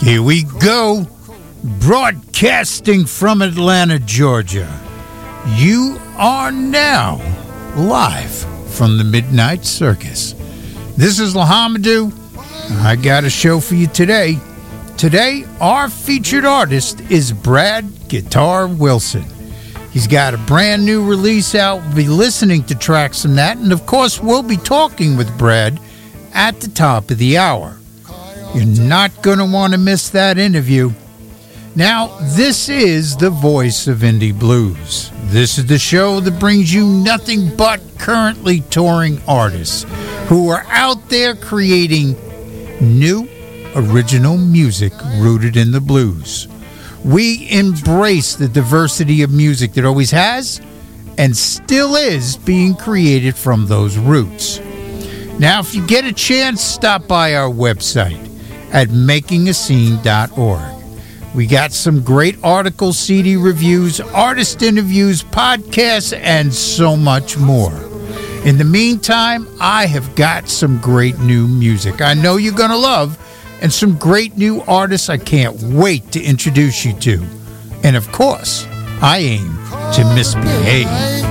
Here we go. Broadcasting from Atlanta, Georgia. You are now live from the Midnight Circus. This is Lahamadou. I got a show for you today. Today, our featured artist is Brad Guitar Wilson. He's got a brand new release out. We'll be listening to tracks from that. And of course, we'll be talking with Brad at the top of the hour. You're not going to want to miss that interview. Now, this is the voice of indie blues. This is the show that brings you nothing but currently touring artists who are out there creating new, original music rooted in the blues. We embrace the diversity of music that always has and still is being created from those roots. Now, if you get a chance, stop by our website at makingascene.org. We got some great articles, CD reviews, artist interviews, podcasts, and so much more. In the meantime, I have got some great new music I know you're going to love, and some great new artists I can't wait to introduce you to. And of course, I aim to misbehave.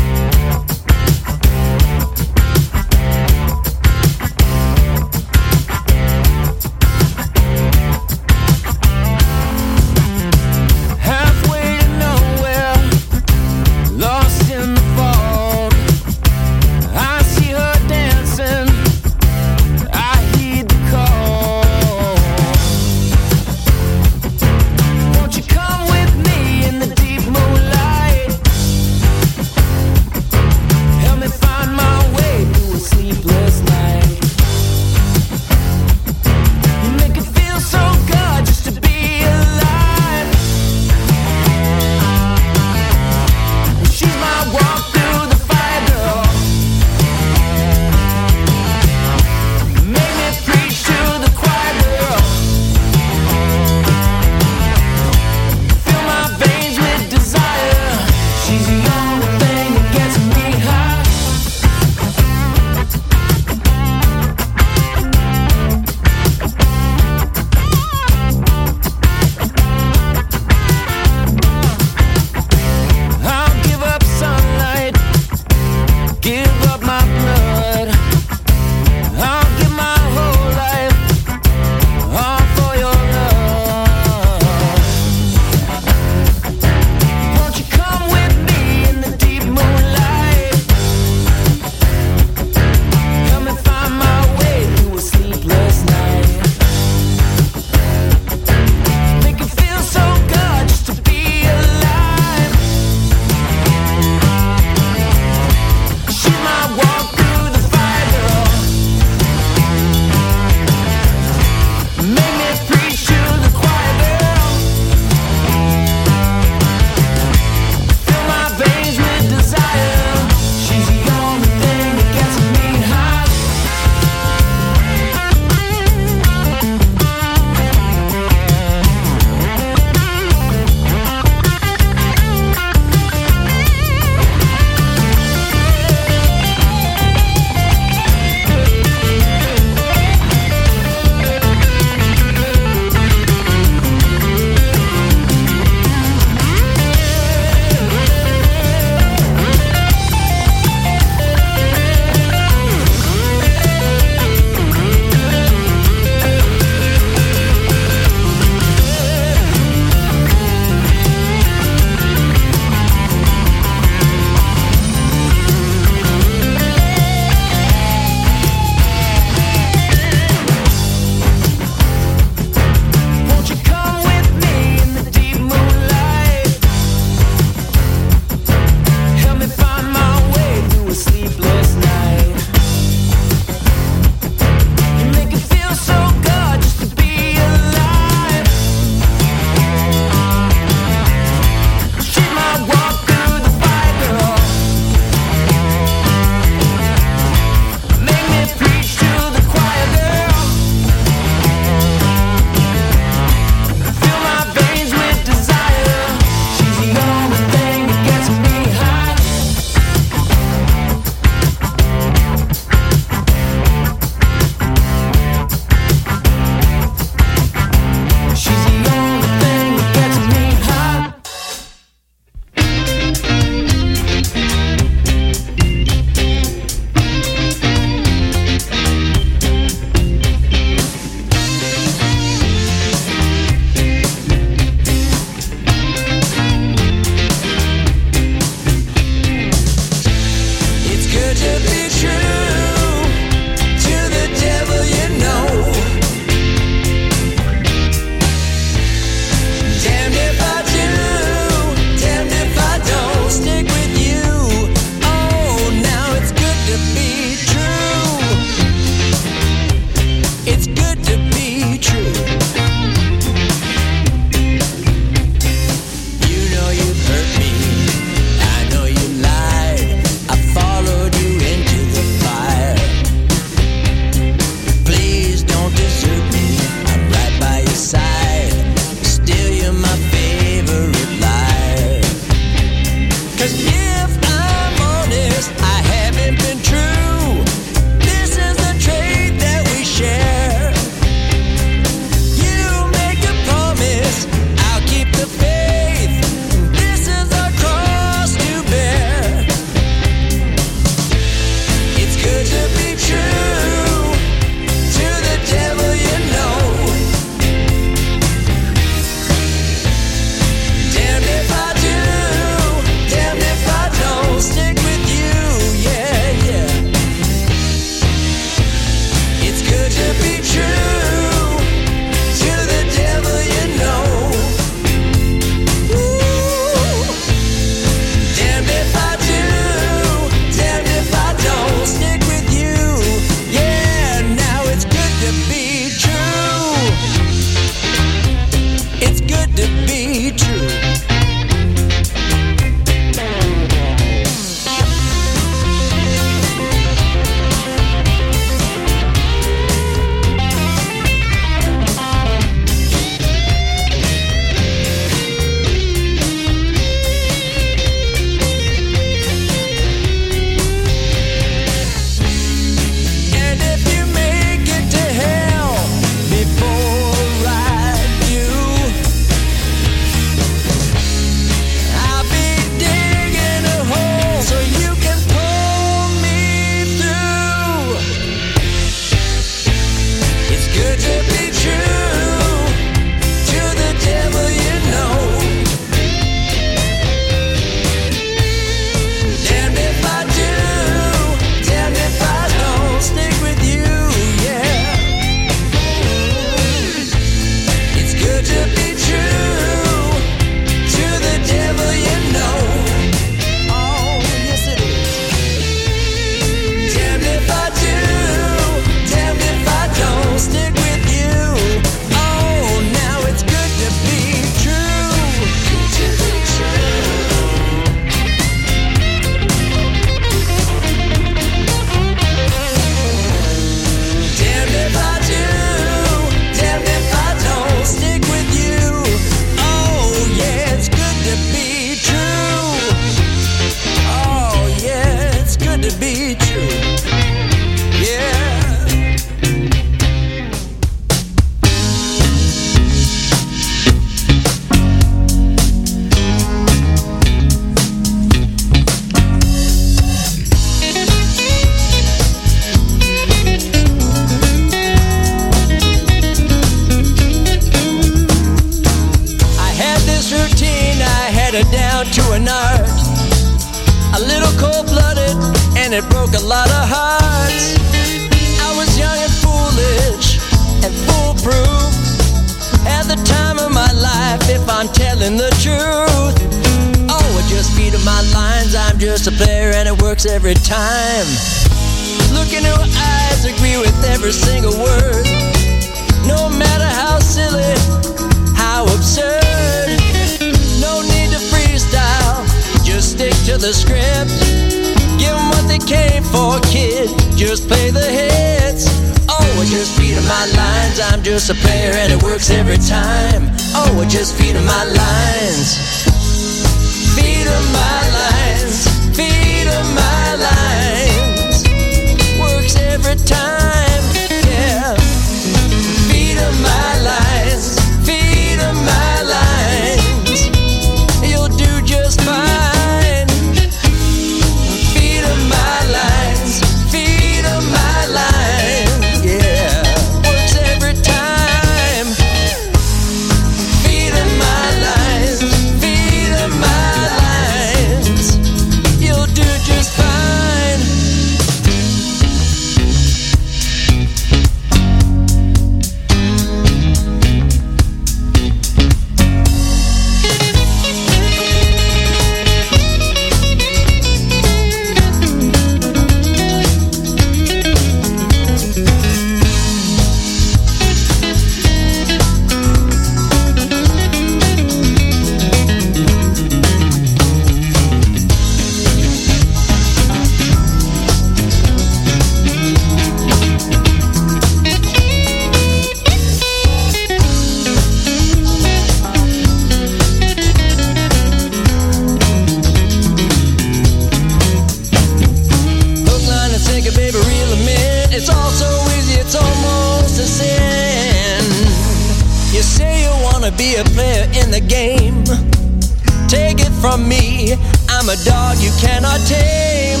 from me. I'm a dog you cannot tame.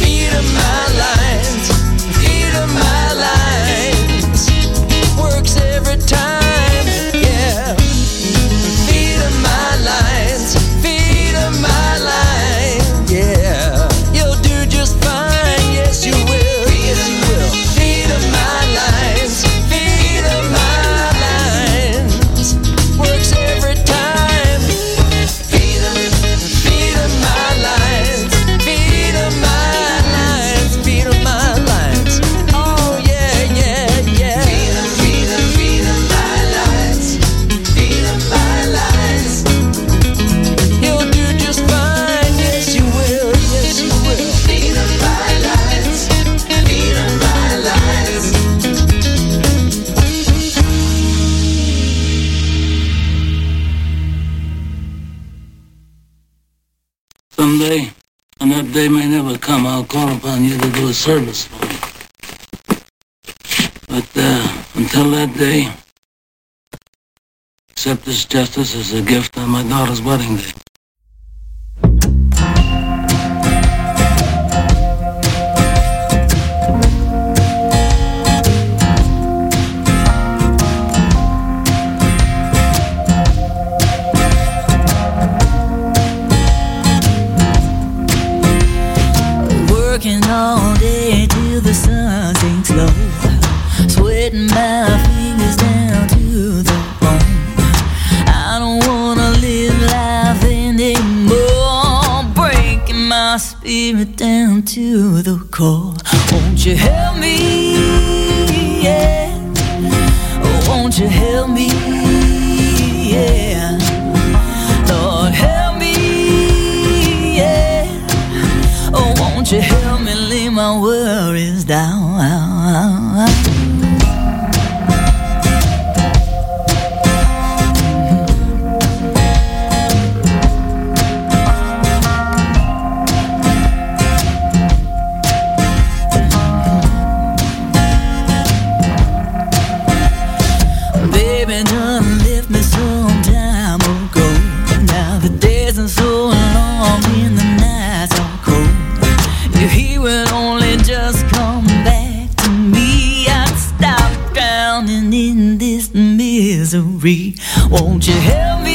Feed of my lines. service. But uh, until that day, accept this justice as a gift on my daughter's wedding day. down to the core. Won't you help me? Yeah. Won't you help me? Yeah. Lord, help me. Yeah. Won't you help me lay my worries down? Won't you help me?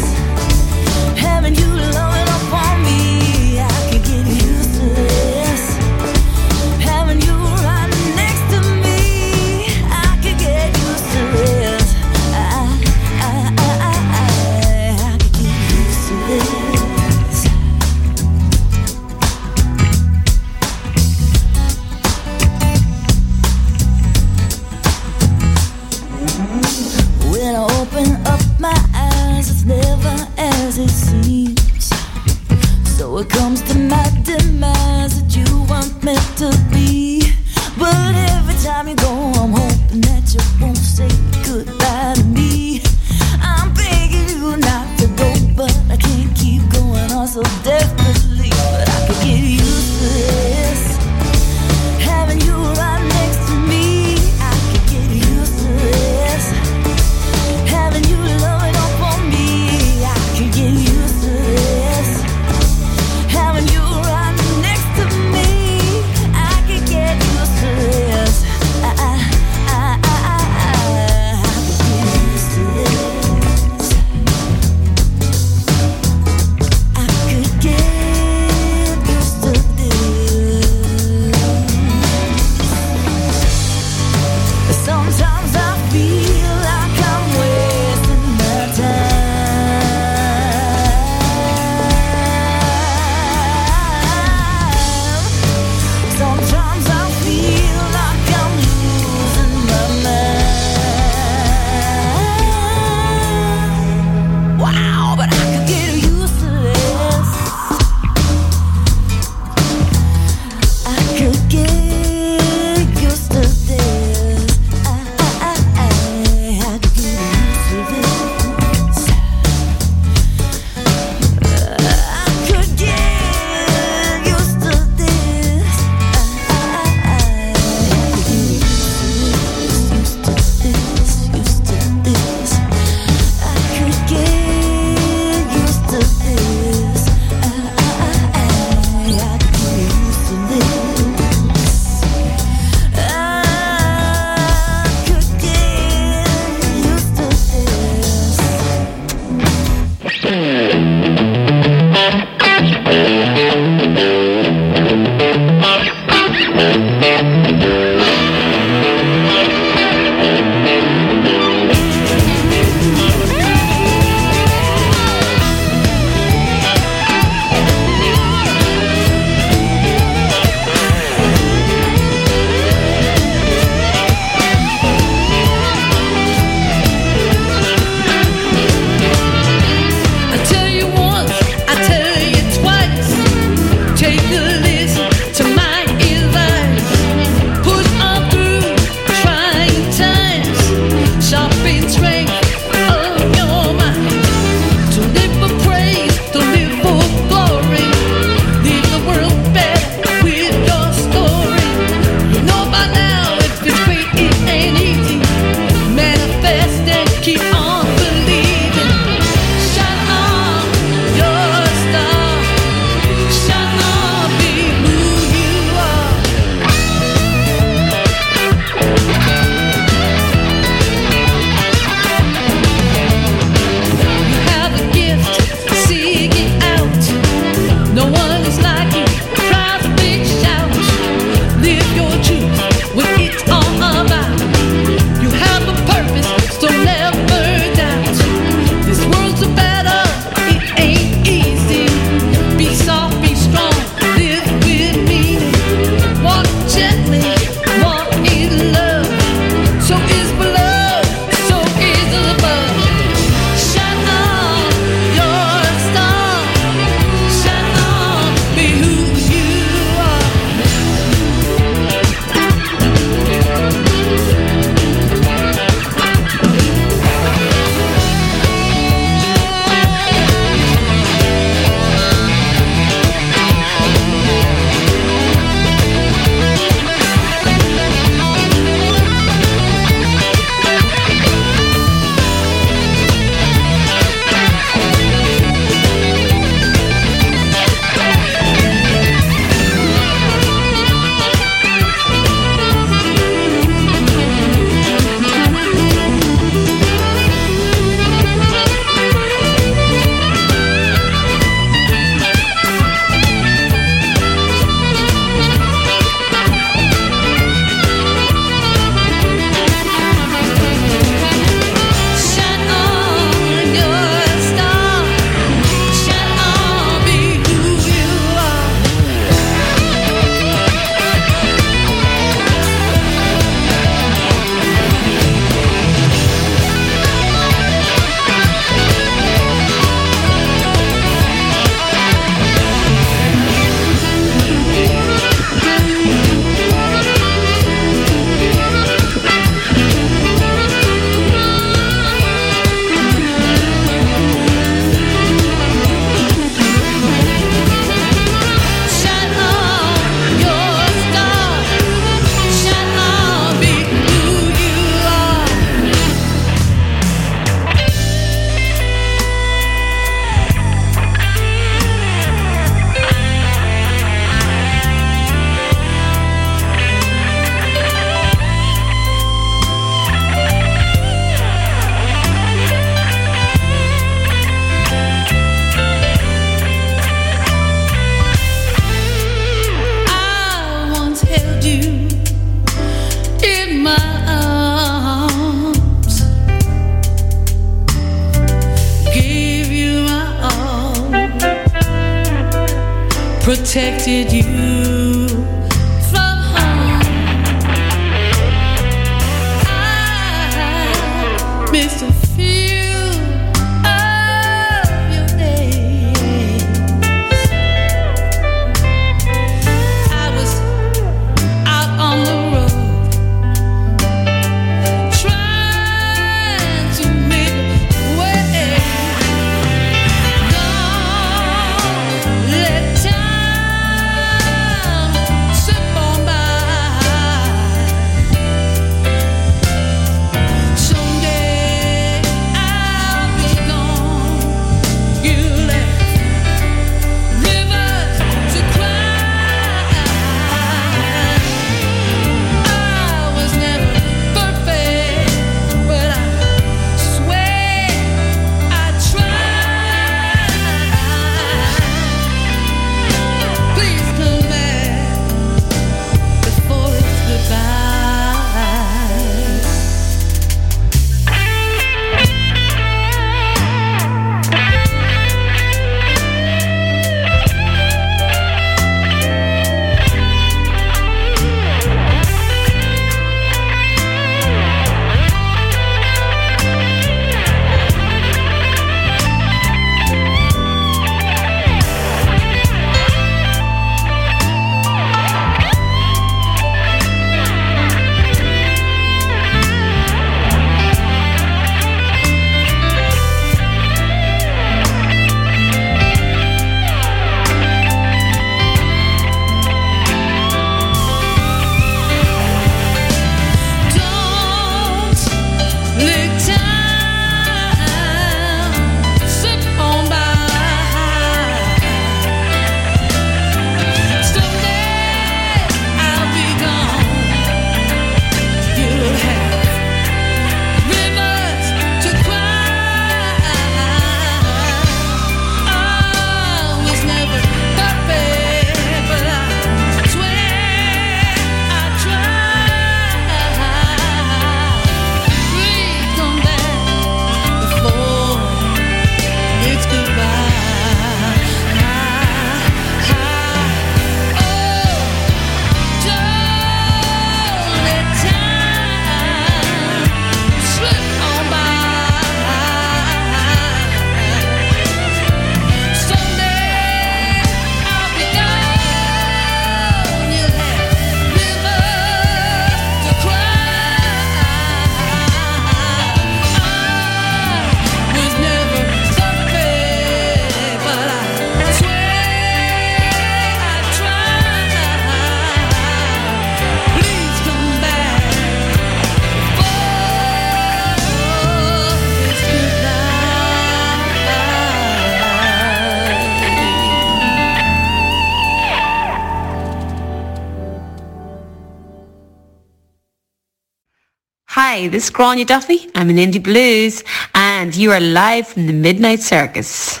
Hi, this is Grainne Duffy. I'm an indie blues and you are live from the Midnight Circus.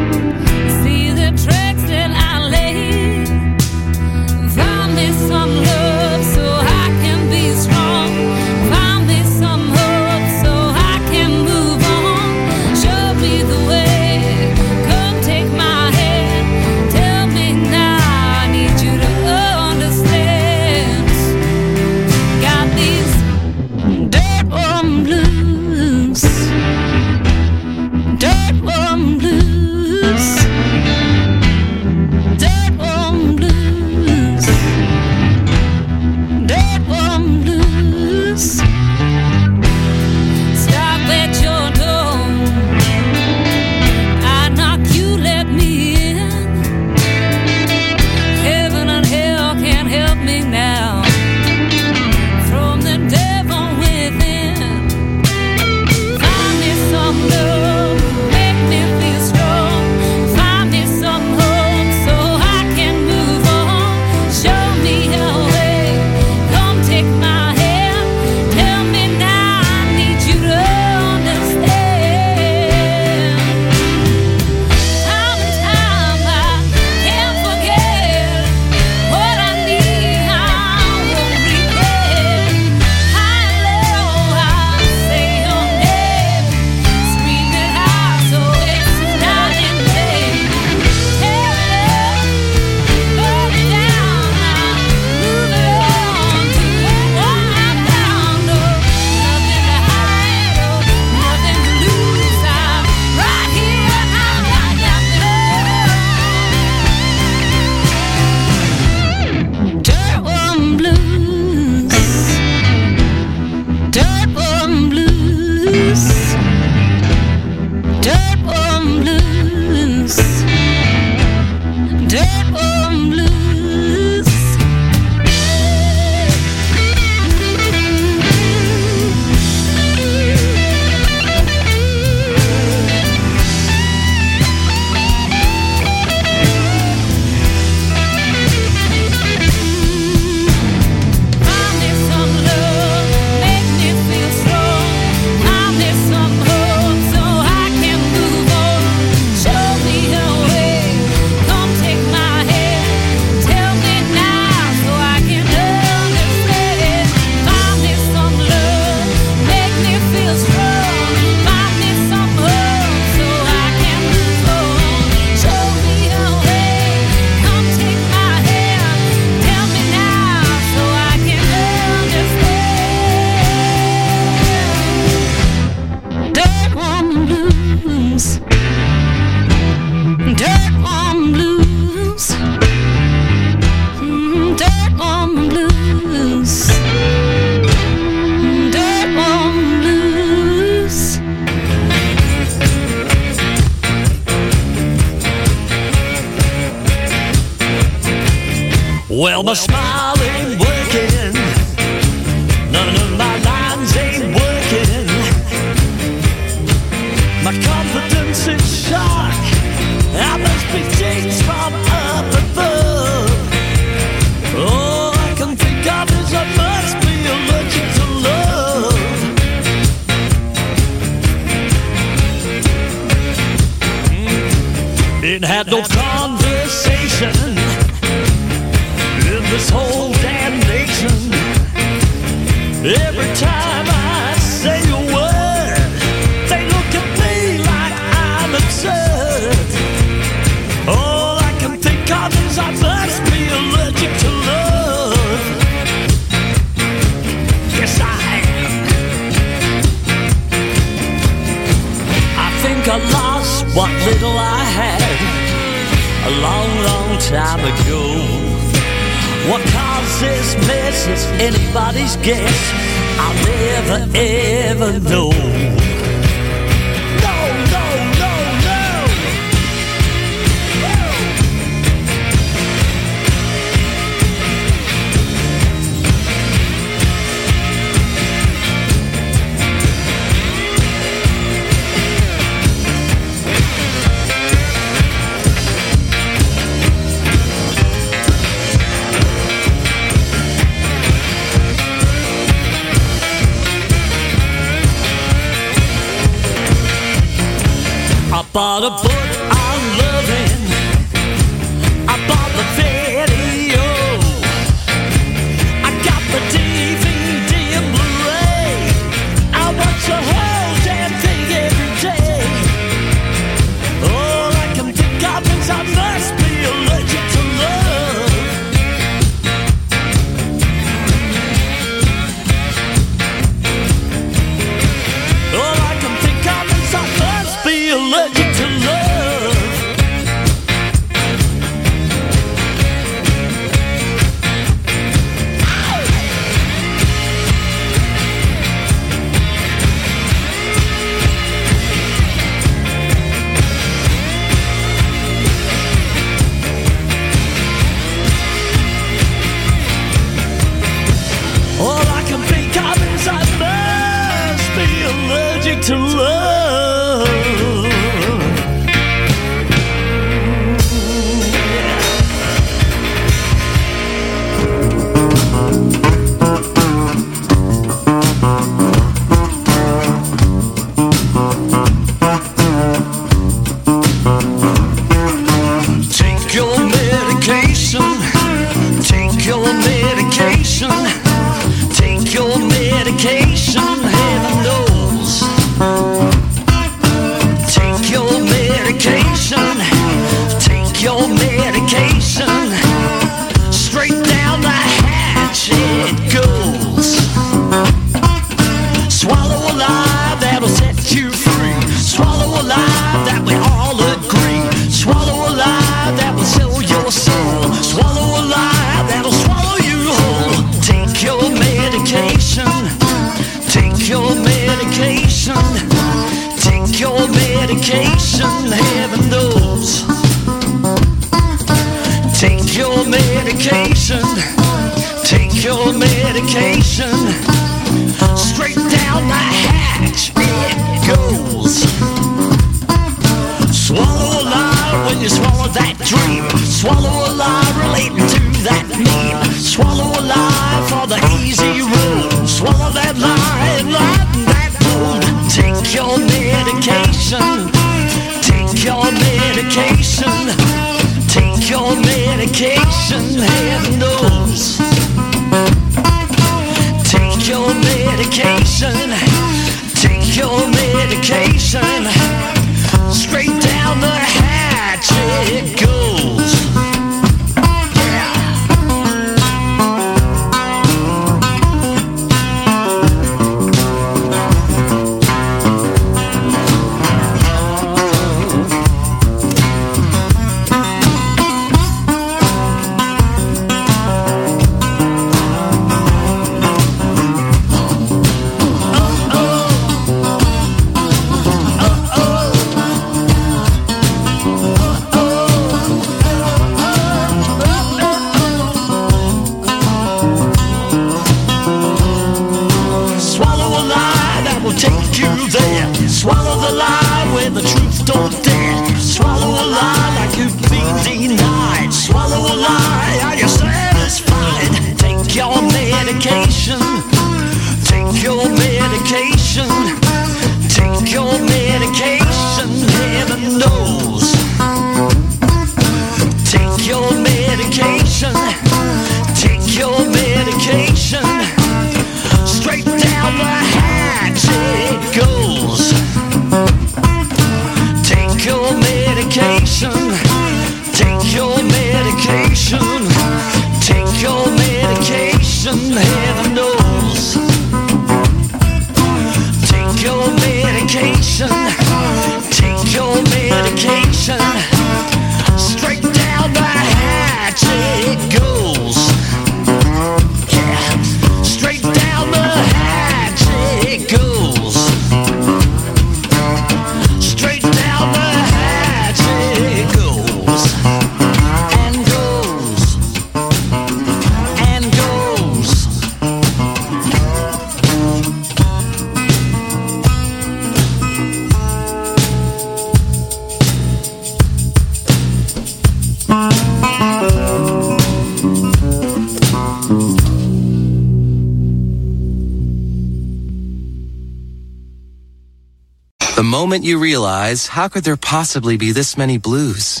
Moment you realize, how could there possibly be this many blues?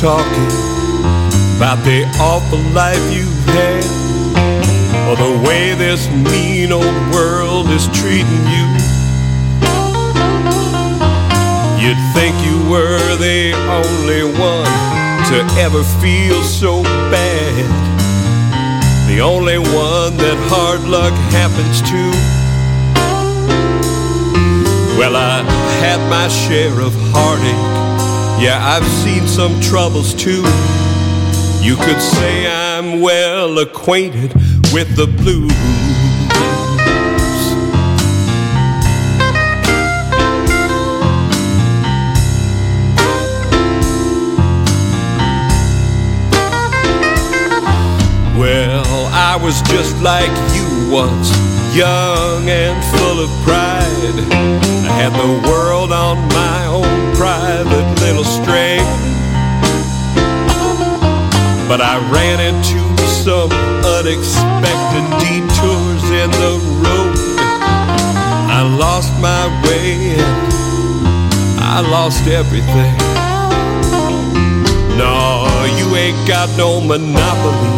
Talking about the awful life you've had, or the way this mean old world is treating you. You'd think you were the only one to ever feel so bad, the only one that hard luck happens to. Well, I've had my share of heartache. Yeah, I've seen some troubles too. You could say I'm well acquainted with the blues. Well, I was just like you once, young and full of pride. I had the world on my own private little string. But I ran into some unexpected detours in the road. I lost my way and I lost everything. No, you ain't got no monopoly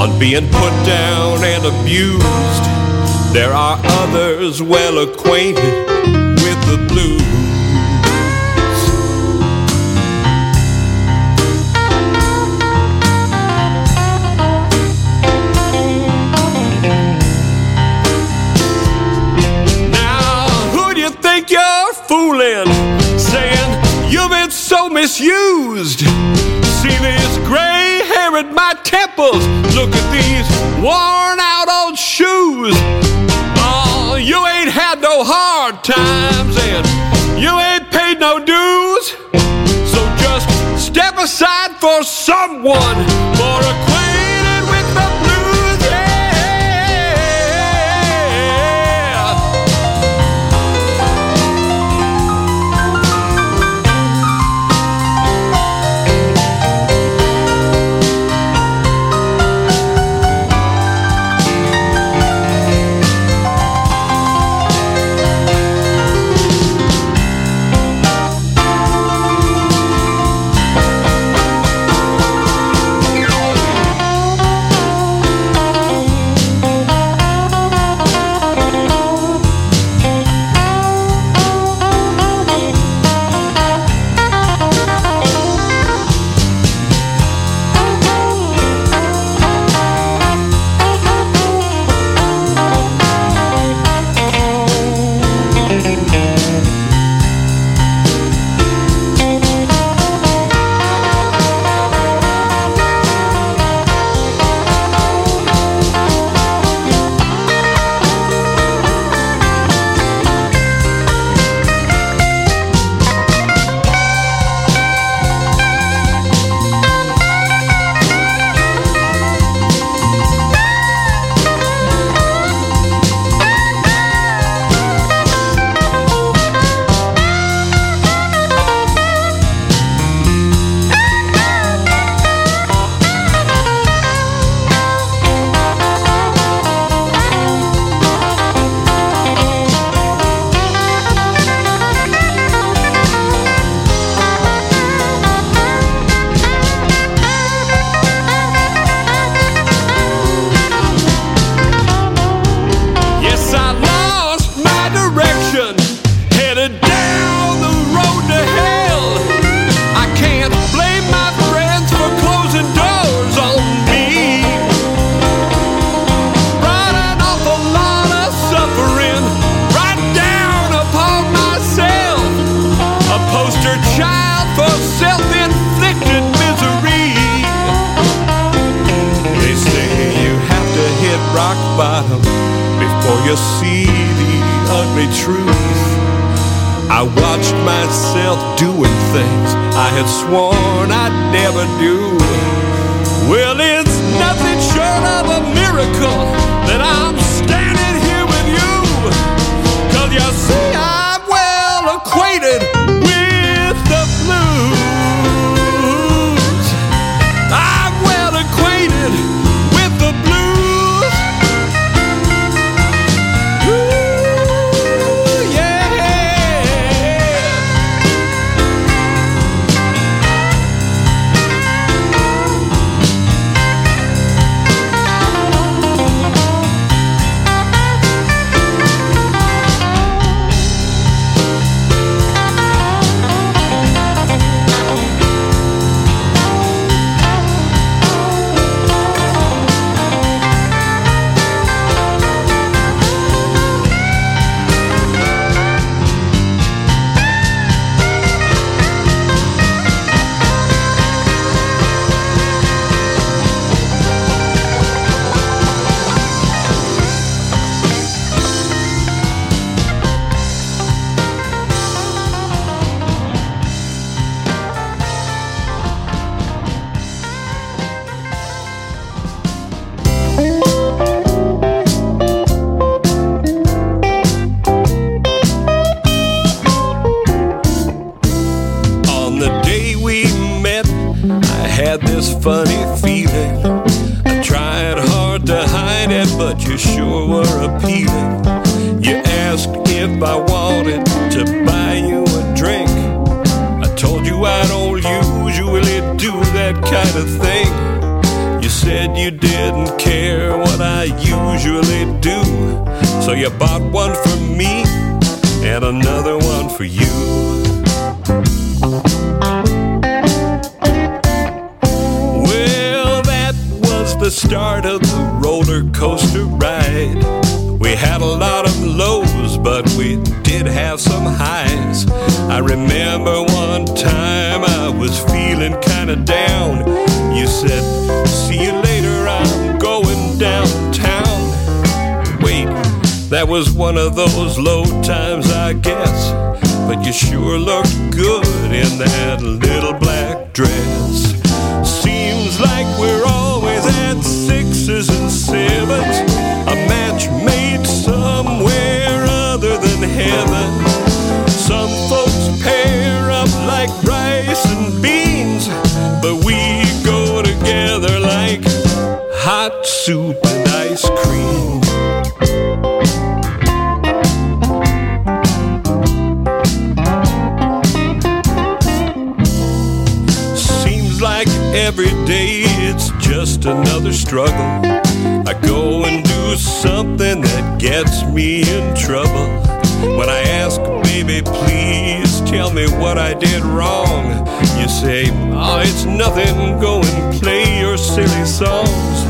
on being put down and abused. There are others well acquainted with the blues. Misused. See this gray hair at my temples. Look at these worn out old shoes. Oh, you ain't had no hard times and you ain't paid no dues. So just step aside for someone more acquainted You didn't care what I usually do. So you bought one for me and another one for you. Well, that was the start of the roller coaster ride. We had a lot of lows, but we did have some highs. I remember one time I was feeling kinda down. You said, See you later, that was one of those low times, I guess. But you sure looked good in that little black dress. Seems like we're always at sixes and sevens. A match made somewhere other than heaven. Some folks pair up like rice and beans, but we go together like hot soup and ice cream. Just another struggle. I go and do something that gets me in trouble. When I ask, baby, please tell me what I did wrong, you say, oh, it's nothing, go and play your silly songs.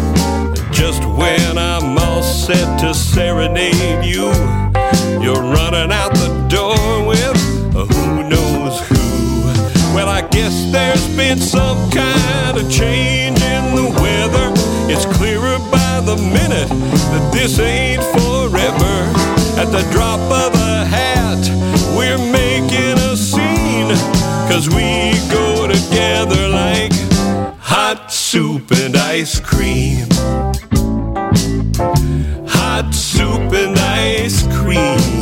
Just when I'm all set to serenade you, you're running out the door guess there's been some kind of change in the weather. It's clearer by the minute that this ain't forever. At the drop of a hat, we're making a scene. Cause we go together like hot soup and ice cream. Hot soup and ice cream.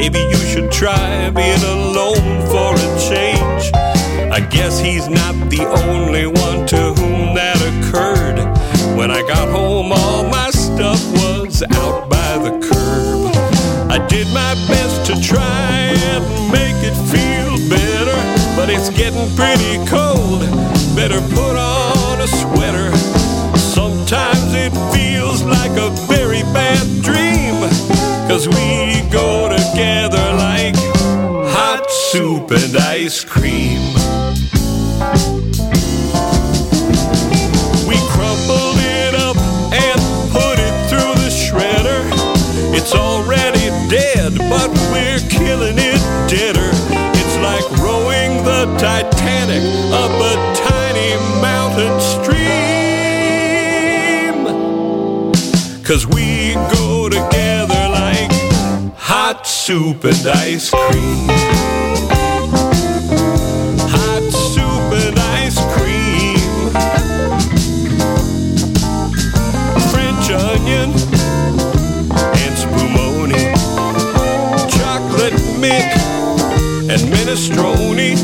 Maybe you should try being alone for a change. I guess he's not the only one ice cream. We crumbled it up and put it through the shredder. It's already dead, but we're killing it deader. It's like rowing the Titanic up a tiny mountain stream. Cause we go together like hot soup and ice cream. minestrone,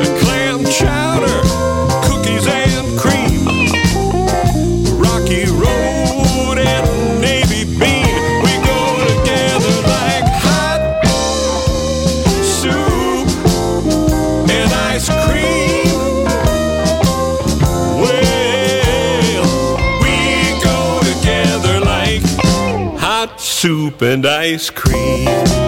and clam chowder, cookies and cream, rocky road and navy bean. We go together like hot soup and ice cream. Well, we go together like hot soup and ice cream.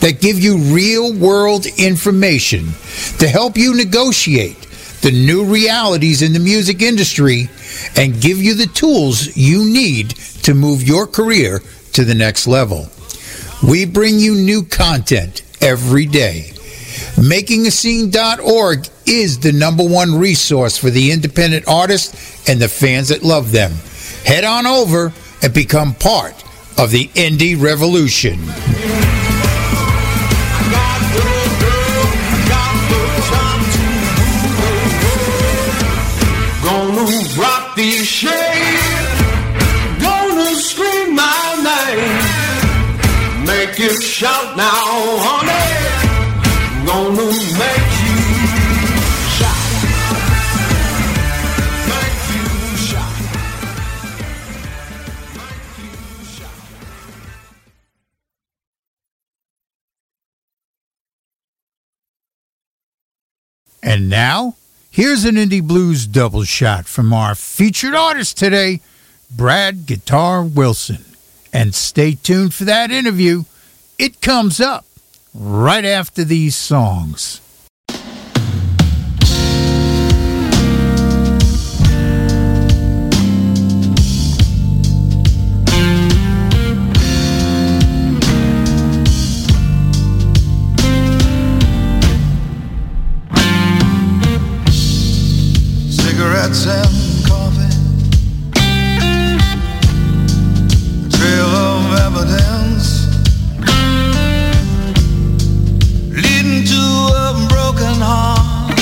that give you real world information to help you negotiate the new realities in the music industry and give you the tools you need to move your career to the next level. We bring you new content every day. MakingAScene.org is the number one resource for the independent artists and the fans that love them. Head on over and become part of the indie revolution. Rock these shades. Gonna scream my name. Make you shout now, honey. Make you shout. Make you shout. And now, Here's an indie blues double shot from our featured artist today, Brad Guitar Wilson. And stay tuned for that interview. It comes up right after these songs. coffee. A trail of evidence leading to a broken heart,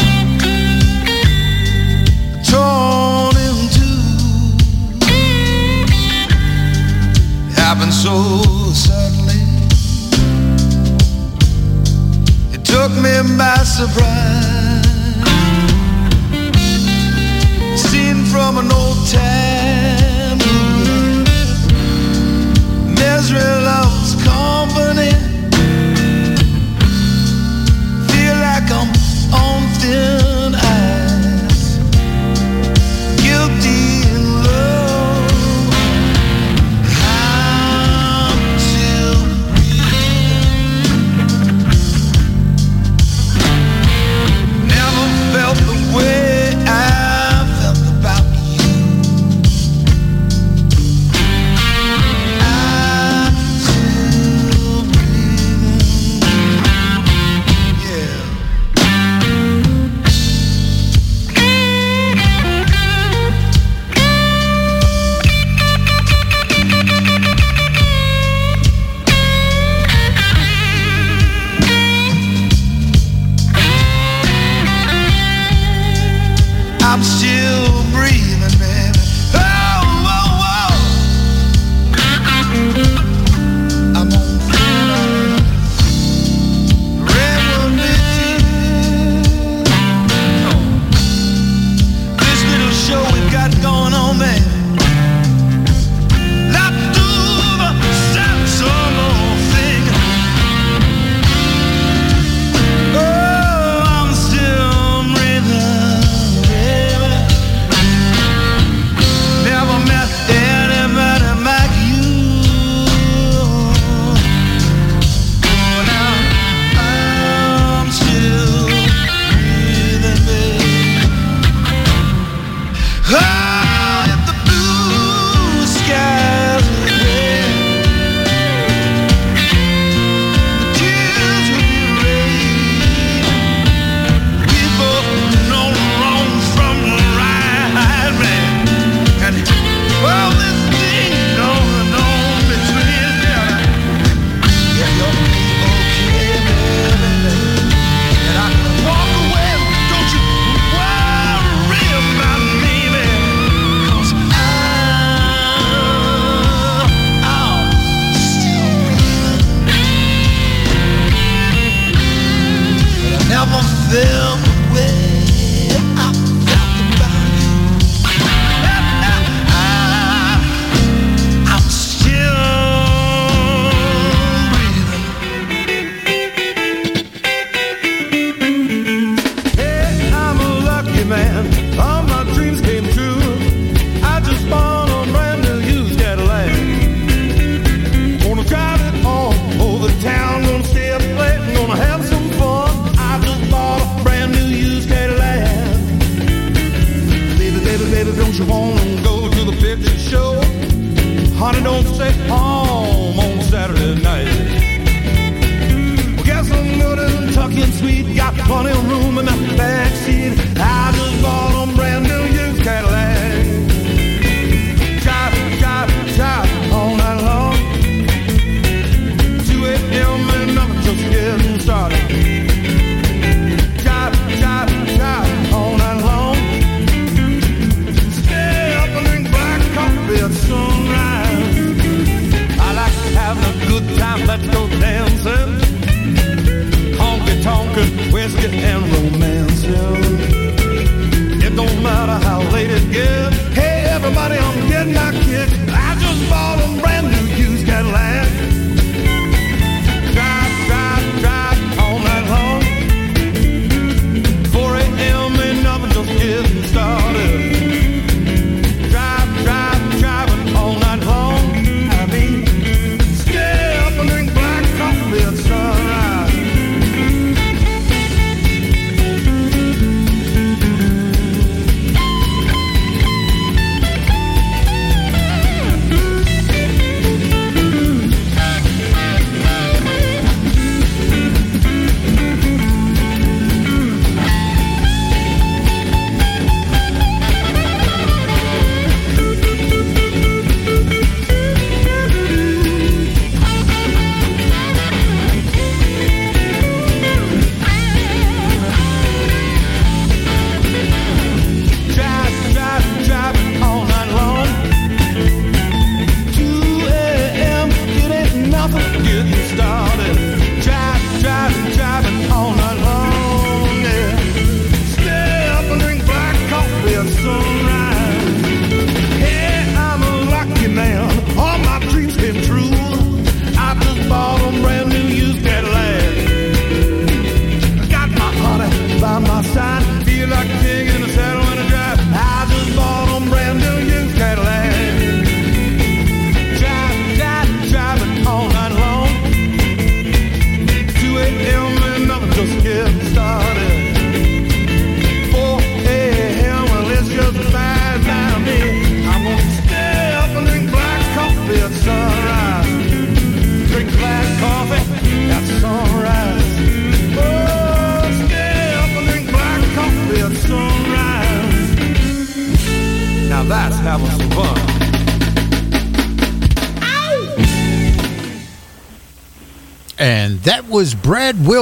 torn in two. It happened so suddenly. It took me by surprise.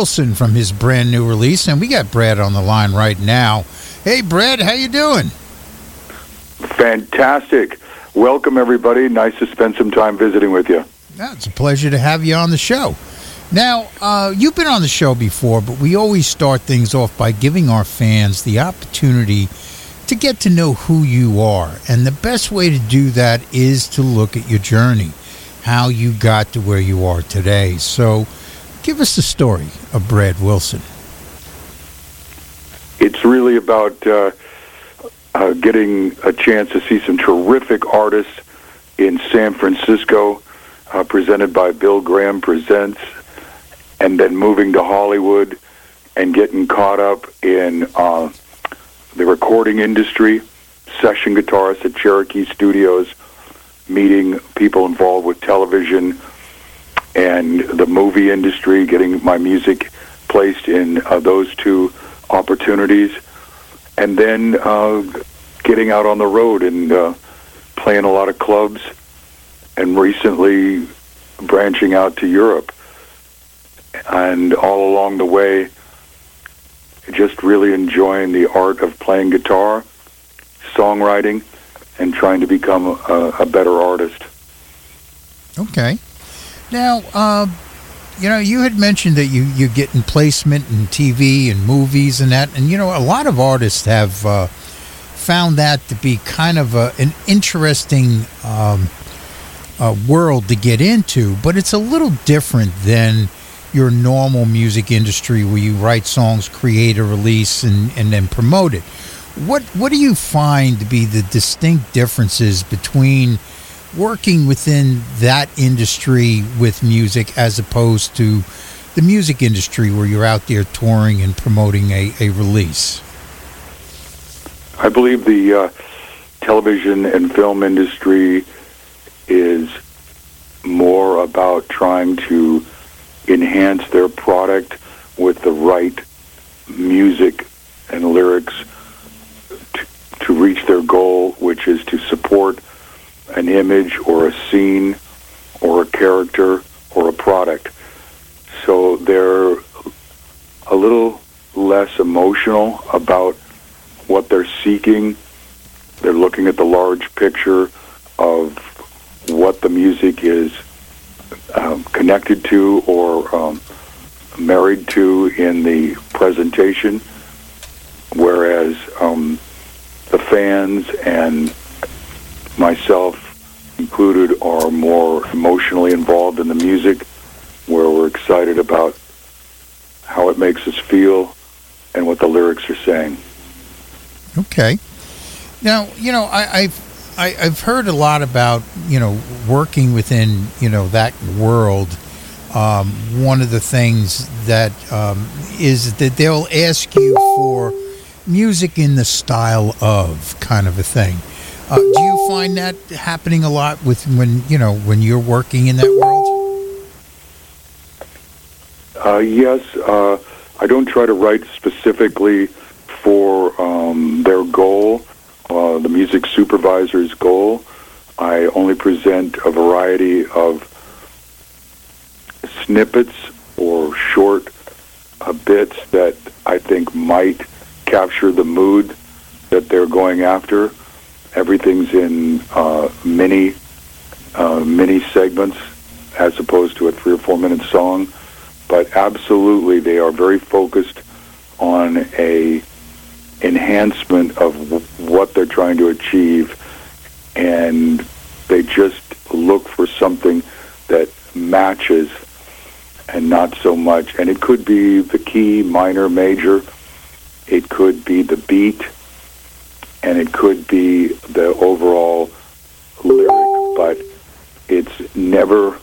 Wilson from his brand new release, and we got Brad on the line right now. Hey, Brad, how you doing? Fantastic. Welcome, everybody. Nice to spend some time visiting with you. Yeah, it's a pleasure to have you on the show. Now, uh, you've been on the show before, but we always start things off by giving our fans the opportunity to get to know who you are. And the best way to do that is to look at your journey, how you got to where you are today. So, give us the story of Brad Wilson. It's really about uh, uh, getting a chance to see some terrific artists in San Francisco, uh, presented by Bill Graham Presents, and then moving to Hollywood and getting caught up in uh, the recording industry, session guitarists at Cherokee Studios, meeting people involved with television the movie industry, getting my music placed in uh, those two opportunities, and then uh, getting out on the road and uh, playing a lot of clubs, and recently branching out to Europe. And all along the way, just really enjoying the art of playing guitar, songwriting, and trying to become a, a better artist. Okay. Now, uh, you know, you had mentioned that you you get in placement in TV and movies and that, and you know, a lot of artists have uh, found that to be kind of a, an interesting um, uh, world to get into, but it's a little different than your normal music industry where you write songs, create a release, and, and then promote it. What what do you find to be the distinct differences between working within that industry with music as opposed to the music industry where you're out there touring and promoting a, a release? I believe the uh, television and film industry is more about trying to enhance their product with the right music and lyrics to, to reach their goal, which is to support an image or a scene or a character or a product. So they're a little less emotional about what they're seeking. They're looking at the large picture of what the music is um, connected to or um, married to in the presentation, whereas um, the fans and myself included are more emotionally involved in the music, where we're excited about how it makes us feel and what the lyrics are saying. Okay. Now, you know, I, I've I, I've heard a lot about you know working within you know that world. Um, one of the things that um, is that they'll ask you for music in the style of kind of a thing. Uh, do you find that happening a lot with when you know when you're working in that world? Uh, yes, uh, I don't try to write specifically for um, their goal, uh, the music supervisor's goal. I only present a variety of snippets or short uh, bits that I think might capture the mood that they're going after. Everything's in uh, mini uh, mini segments as opposed to a three or four minute song. But absolutely, they are very focused on a enhancement of what they're trying to achieve, and they just look for something that matches and not so much. And it could be the key, minor, major. It could be the beat, and it could be the overall lyric. But it's never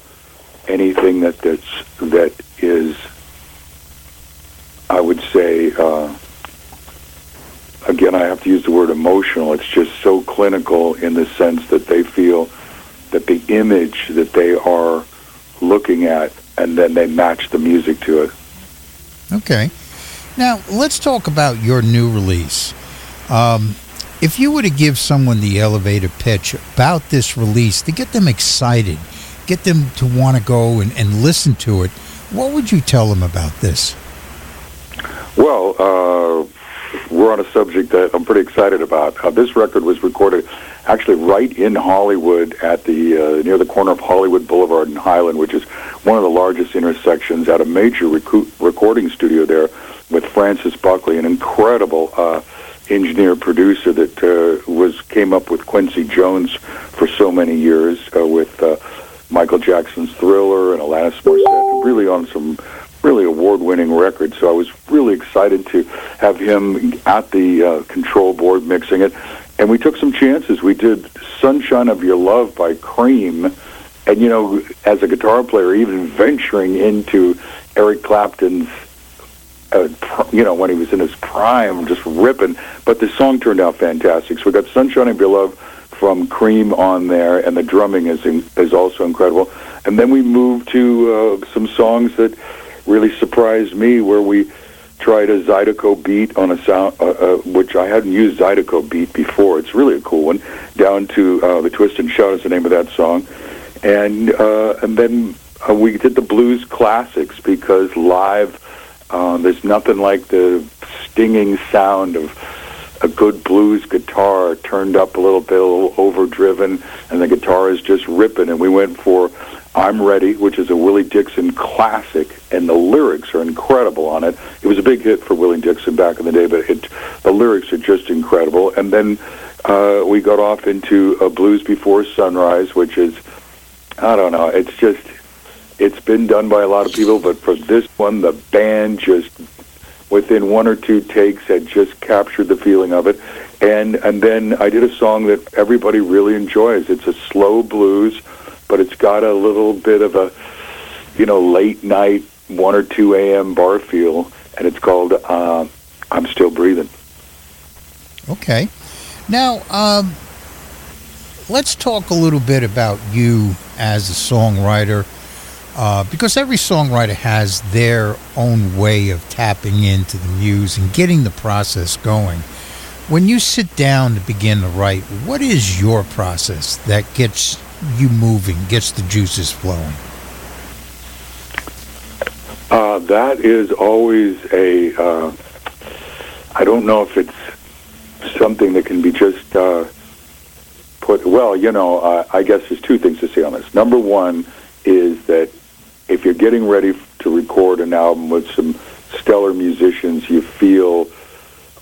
anything that that's that is, I would say, uh, again, I have to use the word emotional. It's just so clinical in the sense that they feel that the image that they are looking at, and then they match the music to it. Okay. Now, let's talk about your new release. Um, if you were to give someone the elevator pitch about this release to get them excited, get them to want to go and, and listen to it, what would you tell them about this? Well, uh, we're on a subject that I'm pretty excited about. Uh, this record was recorded actually right in Hollywood at the uh, near the corner of Hollywood Boulevard and Highland, which is one of the largest intersections at a major recording studio there with Francis Buckley, an incredible uh, engineer producer that uh, was came up with Quincy Jones for so many years uh, with uh, Michael Jackson's Thriller and Alanis Morissette, really on some really award-winning records. So I was really excited to have him at the uh, control board mixing it, and we took some chances. We did "Sunshine of Your Love" by Cream, and you know, as a guitar player, even venturing into Eric Clapton's you know, when he was in his prime, just ripping. But the song turned out fantastic. So we got "Sunshine Your Love" from Cream on there, and the drumming is in, is also incredible. And then we moved to uh, some songs that really surprised me, where we tried a Zydeco beat on a sound, uh, uh, which I hadn't used Zydeco beat before. It's really a cool one. Down to uh, the Twist and Shout is the name of that song, and uh, and then uh, we did the blues classics because live. Uh, there's nothing like the stinging sound of a good blues guitar turned up a little bit, a little overdriven, and the guitar is just ripping. And we went for I'm Ready, which is a Willie Dixon classic, and the lyrics are incredible on it. It was a big hit for Willie Dixon back in the day, but it, the lyrics are just incredible. And then uh, we got off into a Blues Before Sunrise, which is, I don't know, it's just, it's been done by a lot of people, but for this one, the band just within one or two takes had just captured the feeling of it. And and then I did a song that everybody really enjoys. It's a slow blues, but it's got a little bit of a you know late night one or two a.m. bar feel, and it's called uh, "I'm Still Breathing." Okay. Now, um, let's talk a little bit about you as a songwriter, uh, because every songwriter has their own way of tapping into the muse and getting the process going. When you sit down to begin to write, what is your process that gets you moving, gets the juices flowing? Uh, that is always a. Uh, I don't know if it's something that can be just uh, put. Well, you know, uh, I guess there's two things to say on this. Number one is that if you're getting ready to record an album with some stellar musicians, you feel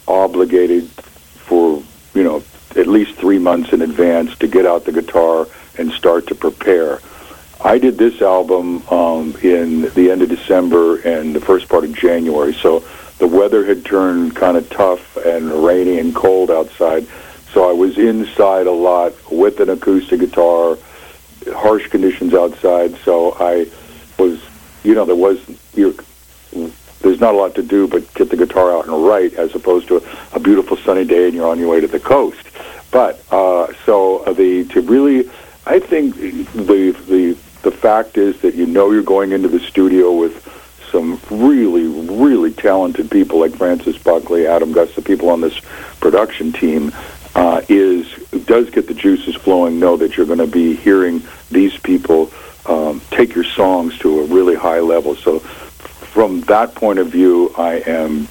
obligated for you know at least three months in advance to get out the guitar and start to prepare. I did this album um, in the end of December and the first part of January, so the weather had turned kind of tough and rainy and cold outside. So I was inside a lot with an acoustic guitar, harsh conditions outside. So I was, you know, there was you're, there's not a lot to do but get the guitar out and write, as opposed to a, a beautiful sunny day and you're on your way to the coast. But uh, so the to really, I think the the the fact is that you know you're going into the studio with some really, really talented people like Francis Buckley, Adam Gus, the people on this production team, uh, is does get the juices flowing. Know that you're going to be hearing these people um, take your songs to a really high level. So, from that point of view, I am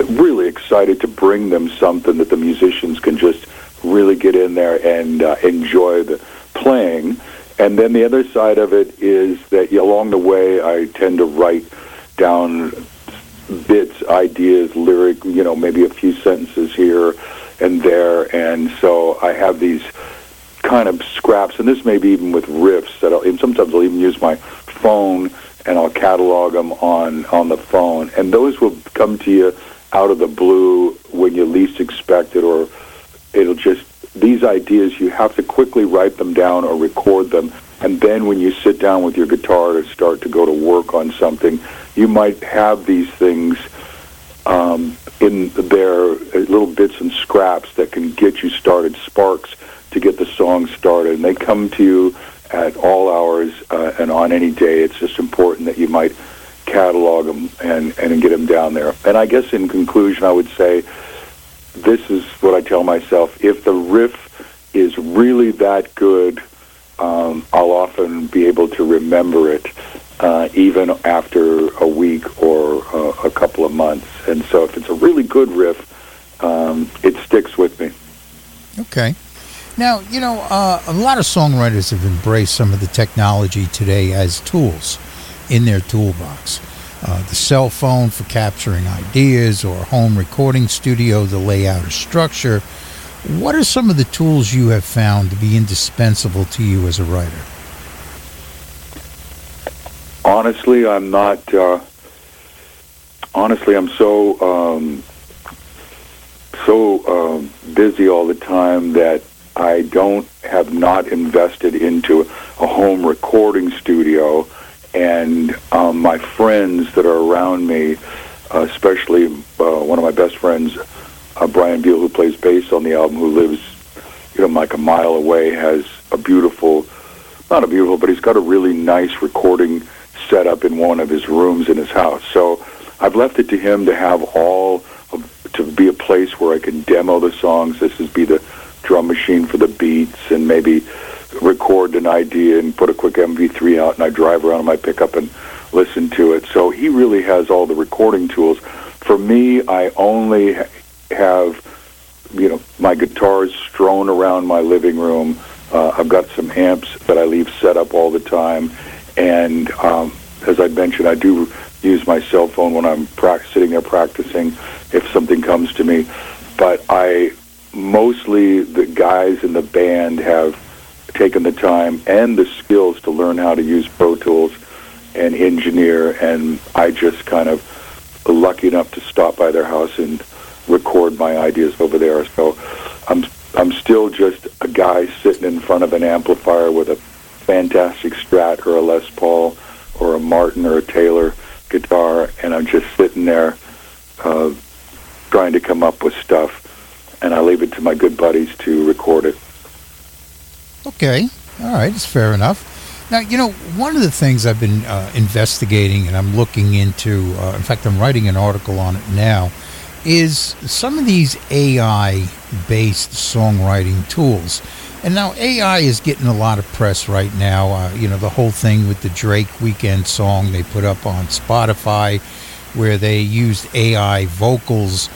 really excited to bring them something that the musicians can just really get in there and uh, enjoy the playing. And then the other side of it is that along the way, I tend to write down bits, ideas, lyric, you know, maybe a few sentences here and there. And so I have these kind of scraps, and this may be even with riffs that I'll, and sometimes I'll even use my phone and I'll catalog them on, on the phone. And those will come to you out of the blue when you least expect it, or it'll just these ideas you have to quickly write them down or record them And then when you sit down with your guitar to start to go to work on something, you might have these things um, in there, uh, little bits and scraps that can get you started, sparks to get the song started. And they come to you at all hours uh, and on any day. It's just important that you might catalog them and, and get them down there. And I guess in conclusion, I would say this is what I tell myself. If the riff is really that good, um, I'll often be able to remember it uh, even after a week or uh, a couple of months. And so if it's a really good riff, um, it sticks with me. Okay. Now, you know, uh, a lot of songwriters have embraced some of the technology today as tools in their toolbox. Uh, the cell phone for capturing ideas or home recording studio to lay out a structure. What are some of the tools you have found to be indispensable to you as a writer? Honestly, I'm not. Uh, honestly, I'm so um, so um, busy all the time that I don't have not invested into a home recording studio, and um, my friends that are around me, uh, especially uh, one of my best friends, uh, Brian Beal, who plays bass on the album, who lives, you know, like a mile away, has a beautiful, not a beautiful, but he's got a really nice recording set up in one of his rooms in his house. So I've left it to him to have all of, to be a place where I can demo the songs. This is be the drum machine for the beats and maybe record an idea and put a quick MP3 out and I drive around in my pickup and listen to it. So he really has all the recording tools. For me, I only have, you know, my guitars strewn around my living room. Uh, I've got some amps that I leave set up all the time. And um, as I mentioned, I do use my cell phone when I'm prac- sitting there practicing if something comes to me. But I mostly the guys in the band have taken the time and the skills to learn how to use Pro Tools and engineer, and I just kind of lucky enough to stop by their house and record my ideas over there. So I'm I'm still just a guy sitting in front of an amplifier with a fantastic Strat or a Les Paul or a Martin or a Taylor guitar, and I'm just sitting there uh, trying to come up with stuff and I leave it to my good buddies to record it. Okay, all right, it's fair enough. Now, you know, one of the things I've been uh, investigating and I'm looking into, uh, in fact, I'm writing an article on it now, is some of these AI based songwriting tools. And now AI is getting a lot of press right now. Uh, you know, the whole thing with the Drake Weeknd song they put up on Spotify, where they used AI vocals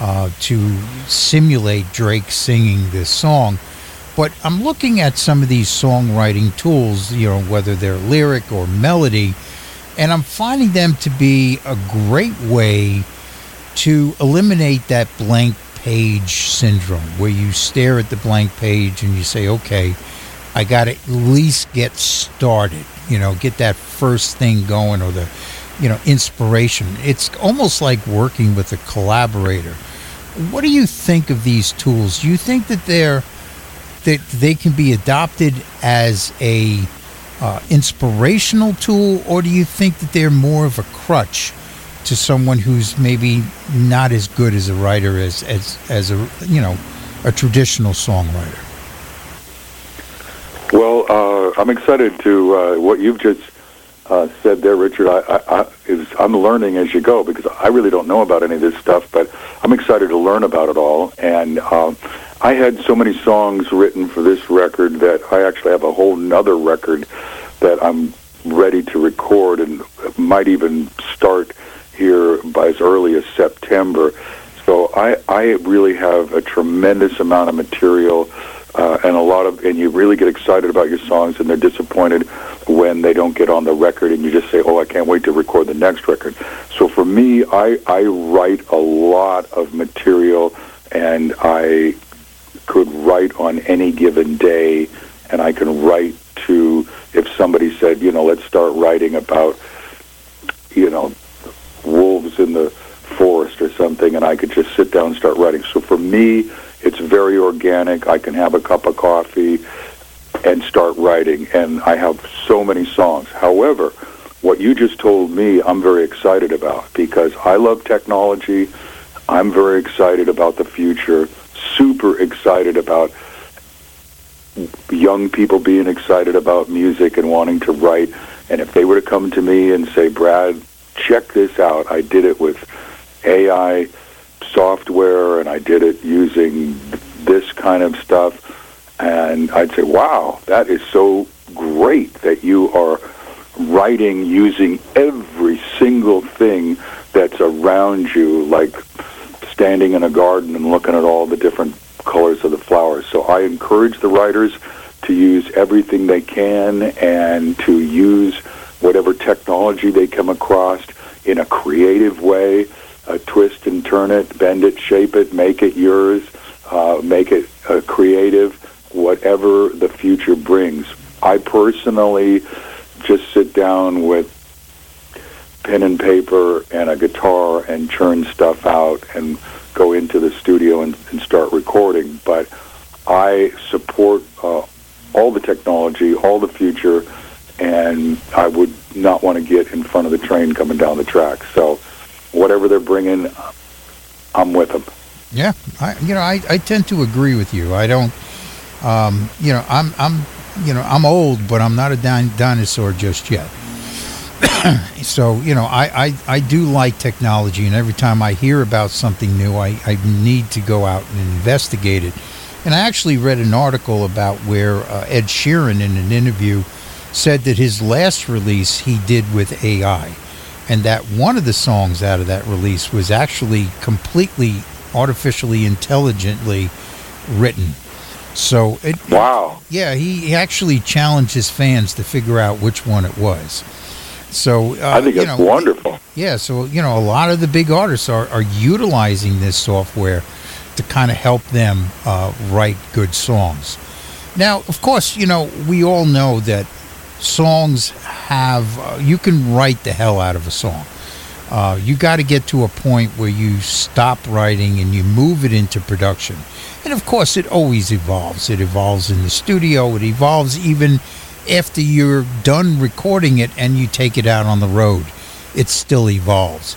uh, to simulate Drake singing this song. But I'm looking at some of these songwriting tools, you know, whether they're lyric or melody, and I'm finding them to be a great way to eliminate that blank page syndrome where you stare at the blank page and you say, okay, I got to at least get started, you know, get that first thing going or the, you know, inspiration. It's almost like working with a collaborator. What do you think of these tools? Do you think that they're that they can be adopted as a uh, inspirational tool, or do you think that they're more of a crutch to someone who's maybe not as good as a writer as as as a you know a traditional songwriter? Well, uh, I'm excited to uh, what you've just uh, said there, Richard. I, I, I, is I'm learning as you go because I really don't know about any of this stuff, but I'm excited to learn about it all. And um, I had so many songs written for this record that I actually have a whole nother record that I'm ready to record and might even start here by as early as September. So I, I really have a tremendous amount of material uh, and a lot of, and you really get excited about your songs, and they're disappointed when they don't get on the record, and you just say, "Oh, I can't wait to record the next record." So for me, I I write a lot of material, and I could write on any given day, and I can write to if somebody said, you know, let's start writing about, you know, wolves in the forest or something, and I could just sit down and start writing. So for me, it's very organic. I can have a cup of coffee, and start writing. And I have so many songs. However, what you just told me, I'm very excited about because I love technology. I'm very excited about the future. Super excited about young people being excited about music and wanting to write. And if they were to come to me and say, Brad, check this out, I did it with AI software and I did it using this kind of stuff. And I'd say, wow, that is so great that you are writing using every single thing that's around you, like standing in a garden and looking at all the different colors of the flowers. So I encourage the writers to use everything they can and to use whatever technology they come across in a creative way, uh, twist and turn it, bend it, shape it, make it yours, uh, make it uh, creative, whatever the future brings. I personally just sit down with pen and paper and a guitar and churn stuff out and go into the studio and, and start recording. But I support uh, all the technology, all the future, and I would not want to get in front of the train coming down the track. So whatever they're bringing, I'm with them. Yeah, I, you know, I, I tend to agree with you. I don't, um, you know, I'm I'm you know I'm old, but I'm not a din- dinosaur just yet. so you know, I, I I do like technology, and every time I hear about something new, I I need to go out and investigate it. And I actually read an article about where uh, Ed Sheeran, in an interview, said that his last release he did with AI, and that one of the songs out of that release was actually completely artificially intelligently written. So it wow, yeah, he, he actually challenged his fans to figure out which one it was. So uh, I think that's know, wonderful. yeah, so you know, a lot of the big artists are, are utilizing this software to kind of help them uh, write good songs. Now, of course, you know, we all know that songs have uh, you can write the hell out of a song. Uh, you got to get to a point where you stop writing and you move it into production. And of course, it always evolves. It evolves in the studio. It evolves even after you're done recording it and you take it out on the road. It still evolves.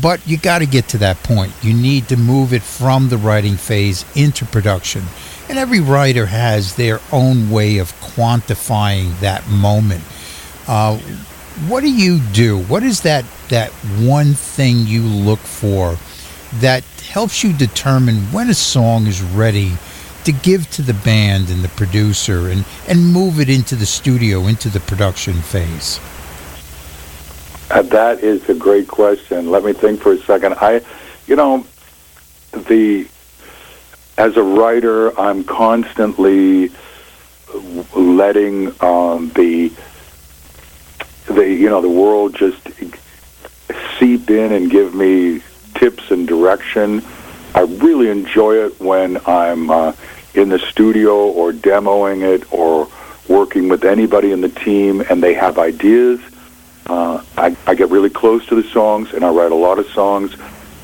But you got to get to that point. You need to move it from the writing phase into production. And every writer has their own way of quantifying that moment. Uh, what do you do? What is that that one thing you look for that helps you determine when a song is ready to give to the band and the producer and, and move it into the studio, into the production phase? Uh, that is a great question. Let me think for a second. I, you know, the as a writer, I'm constantly letting um, the the you know the world just seep in and give me tips and direction. I really enjoy it when I'm uh, in the studio or demoing it or working with anybody in the team and they have ideas. Uh, I, I get really close to the songs and I write a lot of songs.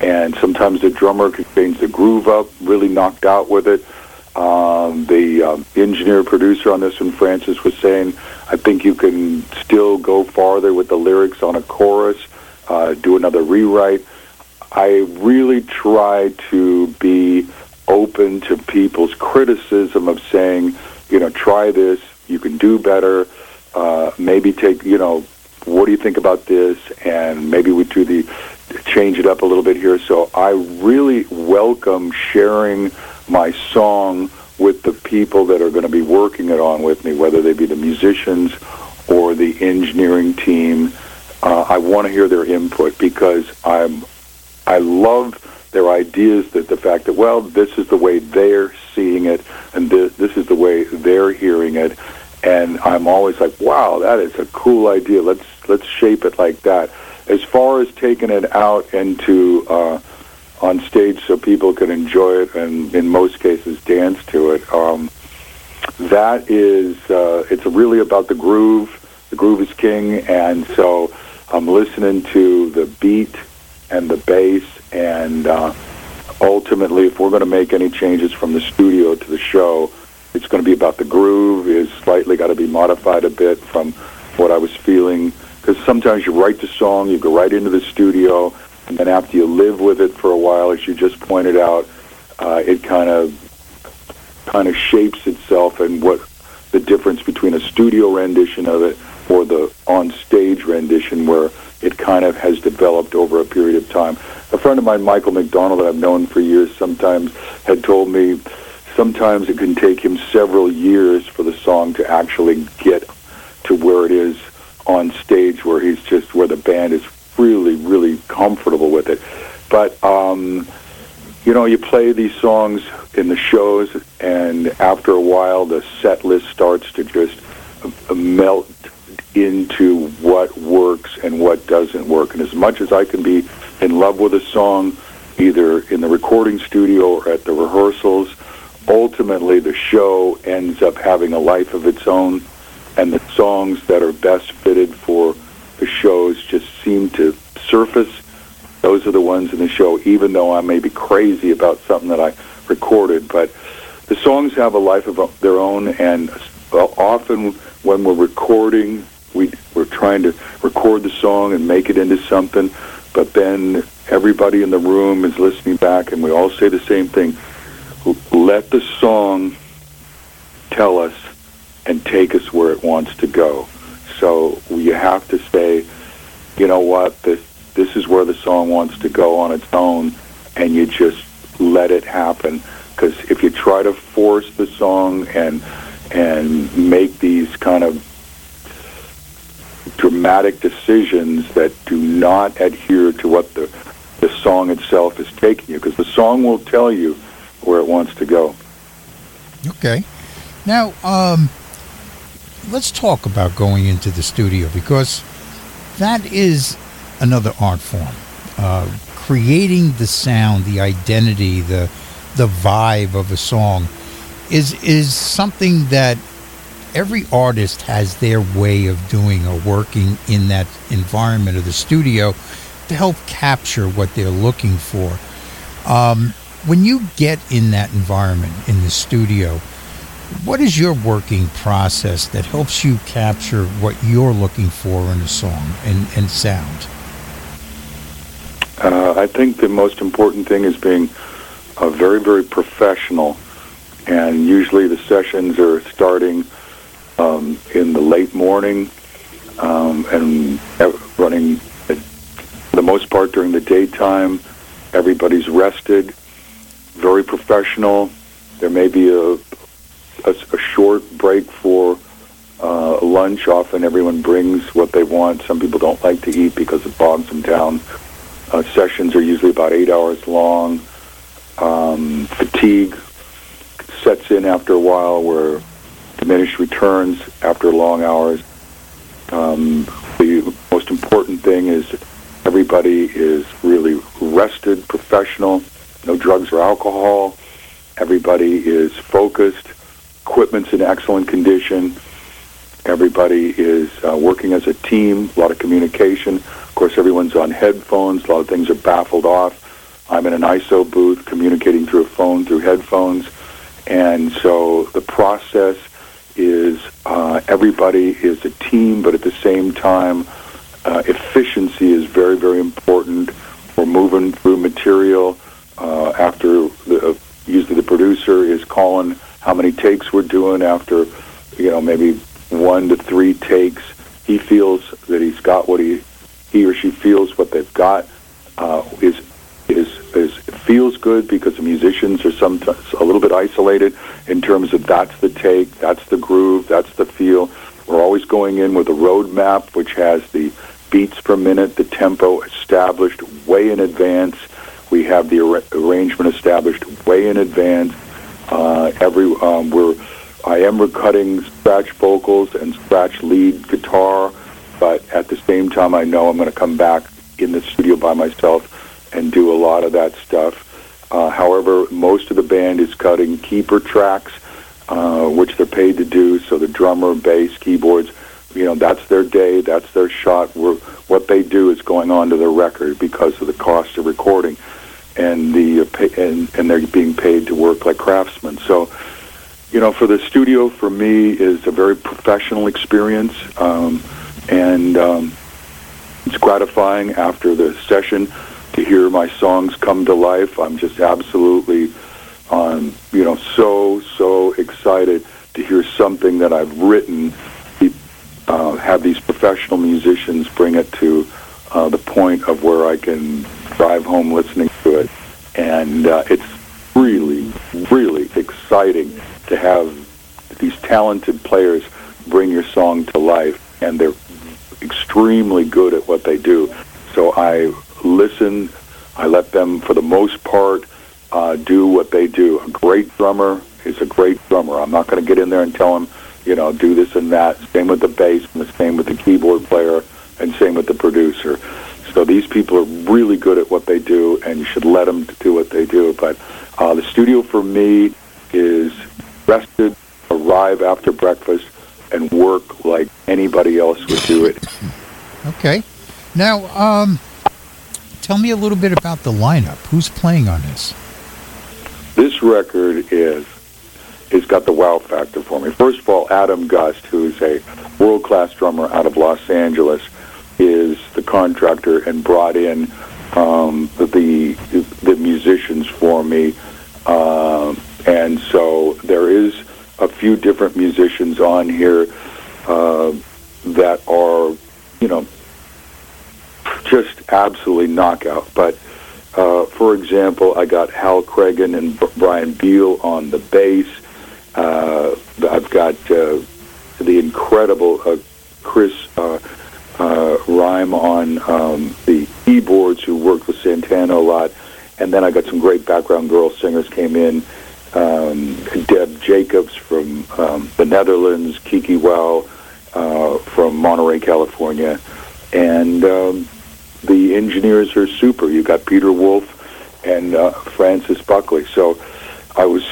And sometimes the drummer can change the groove up, really knocked out with it. Um, the um, engineer producer on this one, Francis, was saying, I think you can still go farther with the lyrics on a chorus, uh, do another rewrite. I really try to be open to people's criticism of saying, you know, try this, you can do better, uh, maybe take, you know, what do you think about this? And maybe we do the change it up a little bit here. So I really welcome sharing my song with the people that are going to be working it on with me, whether they be the musicians or the engineering team. Uh, I want to hear their input because I'm I love their ideas that the fact that well this is the way they're seeing it and this this is the way they're hearing it. And I'm always like wow that is a cool idea. Let's let's shape it like that. As far as taking it out into uh, on stage so people can enjoy it and in most cases dance to it. Um, that is uh, it's really about the groove. The groove is king. And so I'm listening to the beat and the bass. And uh, ultimately if we're going to make any changes from the studio to the show it's going to be about the groove. Is slightly got to be modified a bit from what I was feeling. Because sometimes you write the song, you go right into the studio, and then after you live with it for a while, as you just pointed out, uh, it kind of kind of shapes itself and what the difference between a studio rendition of it or the on stage rendition where it kind of has developed over a period of time. A friend of mine, Michael McDonald, that I've known for years, sometimes had told me sometimes it can take him several years for the song to actually get to where it is on stage where he's just where the band is really really comfortable with it. But um you know you play these songs in the shows and after a while the set list starts to just uh, melt into what works and what doesn't work. And as much as I can be in love with a song either in the recording studio or at the rehearsals ultimately the show ends up having a life of its own and the songs that are best fitted for the shows just seem to surface. Those are the ones in the show, even though I may be crazy about something that I recorded. But the songs have a life of their own, and often when we're recording, we, we're trying to record the song and make it into something, but then everybody in the room is listening back, and we all say the same thing. Let the song tell us and take us where it wants to go. So you have to say, you know what, this this is where the song wants to go on its own, and you just let it happen. Because if you try to force the song and and make these kind of dramatic decisions that do not adhere to what the the song itself is taking you, because the song will tell you where it wants to go. Okay. Now, um, let's talk about going into the studio because that is another art form. Uh, creating the sound, the identity, the the vibe of a song is is something that every artist has their way of doing or working in that environment of the studio to help capture what they're looking for. Um, when you get in that environment in the studio, what is your working process that helps you capture what you're looking for in a song and, and sound? Uh, I think the most important thing is being uh, very, very professional. And usually the sessions are starting um, in the late morning um, and running for the most part during the daytime. Everybody's rested, very professional. There may be a, a, a short break for uh, lunch. Often everyone brings what they want. Some people don't like to eat because it bogs them down. Uh, sessions are usually about eight hours long. Um, fatigue sets in after a while where diminished returns after long hours. Um, the most important thing is everybody is really rested, professional, no drugs or alcohol. Everybody is focused. Equipment's in excellent condition. Everybody is uh, working as a team, a lot of communication. Of course, everyone's on headphones. A lot of things are baffled off. I'm in an ISO booth communicating through a phone, through headphones. And so the process is uh, everybody is a team, but at the same time, uh, efficiency is very, very important. We're moving through material uh, after the, uh, usually the producer is calling how many takes we're doing after, you know, maybe one to three takes. He feels that he's got what he he or she feels what they've got uh, is is is feels good because the musicians are sometimes a little bit isolated in terms of that's the take, that's the groove, that's the feel. We're always going in with a road map which has the beats per minute, the tempo established way in advance. We have the ar- arrangement established way in advance. Uh, every um, we're I am recutting scratch vocals and scratch lead guitar, but at the same time, I know I'm going to come back in the studio by myself and do a lot of that stuff. Uh, however, most of the band is cutting keeper tracks, uh, which they're paid to do. So the drummer, bass, keyboards, you know, that's their day, that's their shot. We're, what they do is going on to their record because of the cost of recording, and the pay, and and they're being paid to work like craftsmen. So you know, for the studio, for me, is a very professional experience, um, and um, it's gratifying after the session to hear my songs come to life. I'm just absolutely, um, you know, so so excited to hear something that I've written. Be, uh, have these professional musicians bring it to uh, the point of where I can drive home listening to it, and uh, it's really, really exciting to have these talented players bring your song to life, and they're extremely good at what they do. So I listen. I let them, for the most part, uh, do what they do. A great drummer is a great drummer. I'm not going to get in there and tell him, you know, do this and that. Same with the bass, and the same with the keyboard player, and same with the producer. So these people are really good at what they do, and you should let them do what they do. But uh, the studio for me is rested, arrive after breakfast, and work like anybody else would do it. Okay. Now, um, tell me a little bit about the lineup. Who's playing on this? This record is it's got the wow factor for me. First of all, Adam Gust, who's a world class drummer out of Los Angeles, is the contractor and brought in um, the, the musicians for me, um, and so there is a few different musicians on here uh, that are, you know, just absolutely knockout. But uh, for example, I got Hal Cragin and B- Brian Beal on the bass. Uh, I've got uh, the incredible uh, Chris uh, Rhyne on um, the keyboards, who worked with Santana a lot. And then I got some great background girl singers came in. Um, Deb Jacobs from um, the Netherlands, Kiki Wow uh, from Monterey, California, and um, the engineers are super. You got Peter Wolf and uh, Francis Buckley. So I was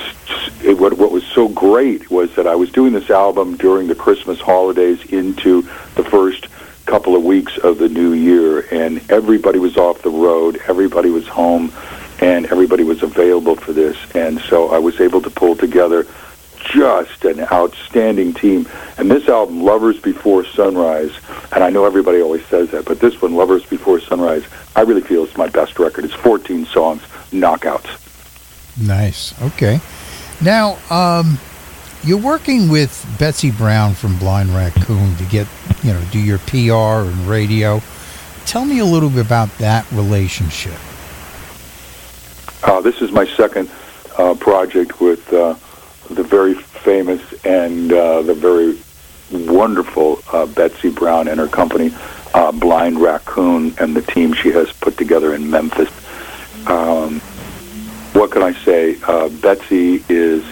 it, what what was so great was that I was doing this album during the Christmas holidays into the first couple of weeks of the new year, and everybody was off the road, everybody was home, and everybody was available for this, and so I was able to pull together just an outstanding team. And this album, Lovers Before Sunrise, and I know everybody always says that, but this one, Lovers Before Sunrise, I really feel it's my best record. It's 14 songs, knockouts. Nice. Okay. Now, um, you're working with Betsy Brown from Blind Raccoon to get, you know, do your PR and radio. Tell me a little bit about that relationship. Uh, this is my second uh, project with uh, the very famous and uh, the very wonderful uh, Betsy Brown and her company, uh, Blind Raccoon, and the team she has put together in Memphis. Um, what can I say? Betsy is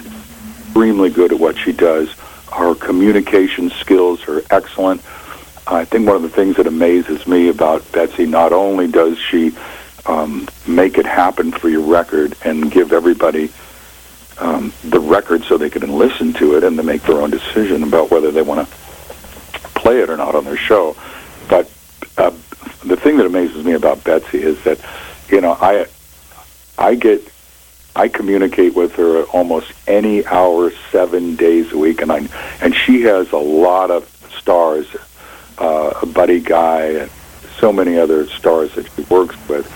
extremely good at what she does. Her communication skills are excellent. I think one of the things that amazes me about Betsy, not only does she um, make it happen for your record and give everybody um, the record so they can listen to it and to make their own decision about whether they want to play it or not on their show. But uh, the thing that amazes me about Betsy is that, you know, I I get I communicate with her almost any hour, seven days a week, and I and she has a lot of stars, uh, Buddy Guy, and so many other stars that she works with,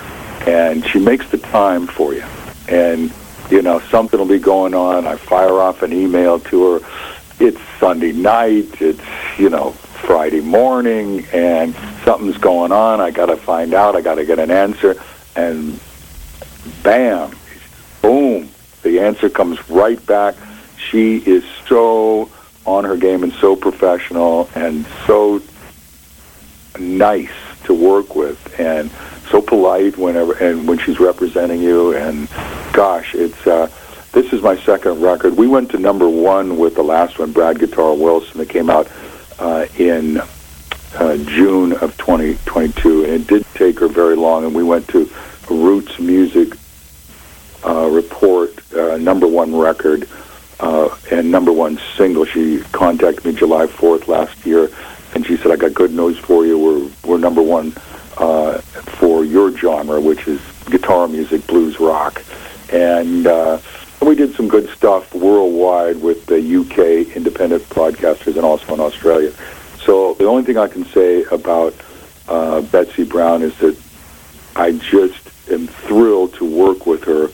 and she makes the time for you. And you know, something will be going on. I fire off an email to her. It's Sunday night. It's you know Friday morning, and something's going on. I got to find out. I got to get an answer, and bam, boom, the answer comes right back. She is so on her game and so professional and so nice to work with and so polite whenever and when she's representing you and gosh it's uh this is my second record we went to number one with the last one brad guitar wilson that came out uh in uh, June of 2022, and it did take her very long. And we went to Roots Music uh, Report, uh, number one record, uh, and number one single. She contacted me July 4th last year, and she said, "I got good news for you. We're we're number one uh, for your genre, which is guitar music, blues rock." And uh, we did some good stuff worldwide with the UK independent broadcasters and also in Australia. So the only thing I can say about uh, Betsy Brown is that I just am thrilled to work with her.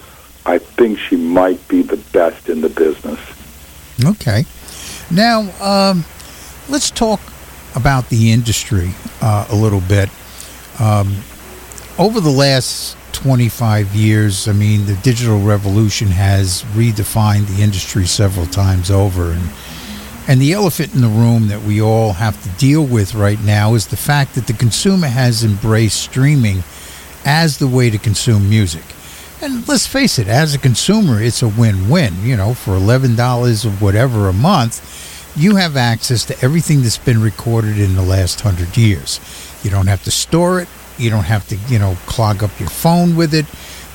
I think she might be the best in the business. Okay. Now, um, let's talk about the industry uh, a little bit. Um, over the last 25 years, I mean, the digital revolution has redefined the industry several times over. And, and the elephant in the room that we all have to deal with right now is the fact that the consumer has embraced streaming as the way to consume music. And let's face it, as a consumer, it's a win win. You know, for $11 or whatever a month, you have access to everything that's been recorded in the last hundred years. You don't have to store it. You don't have to, you know, clog up your phone with it.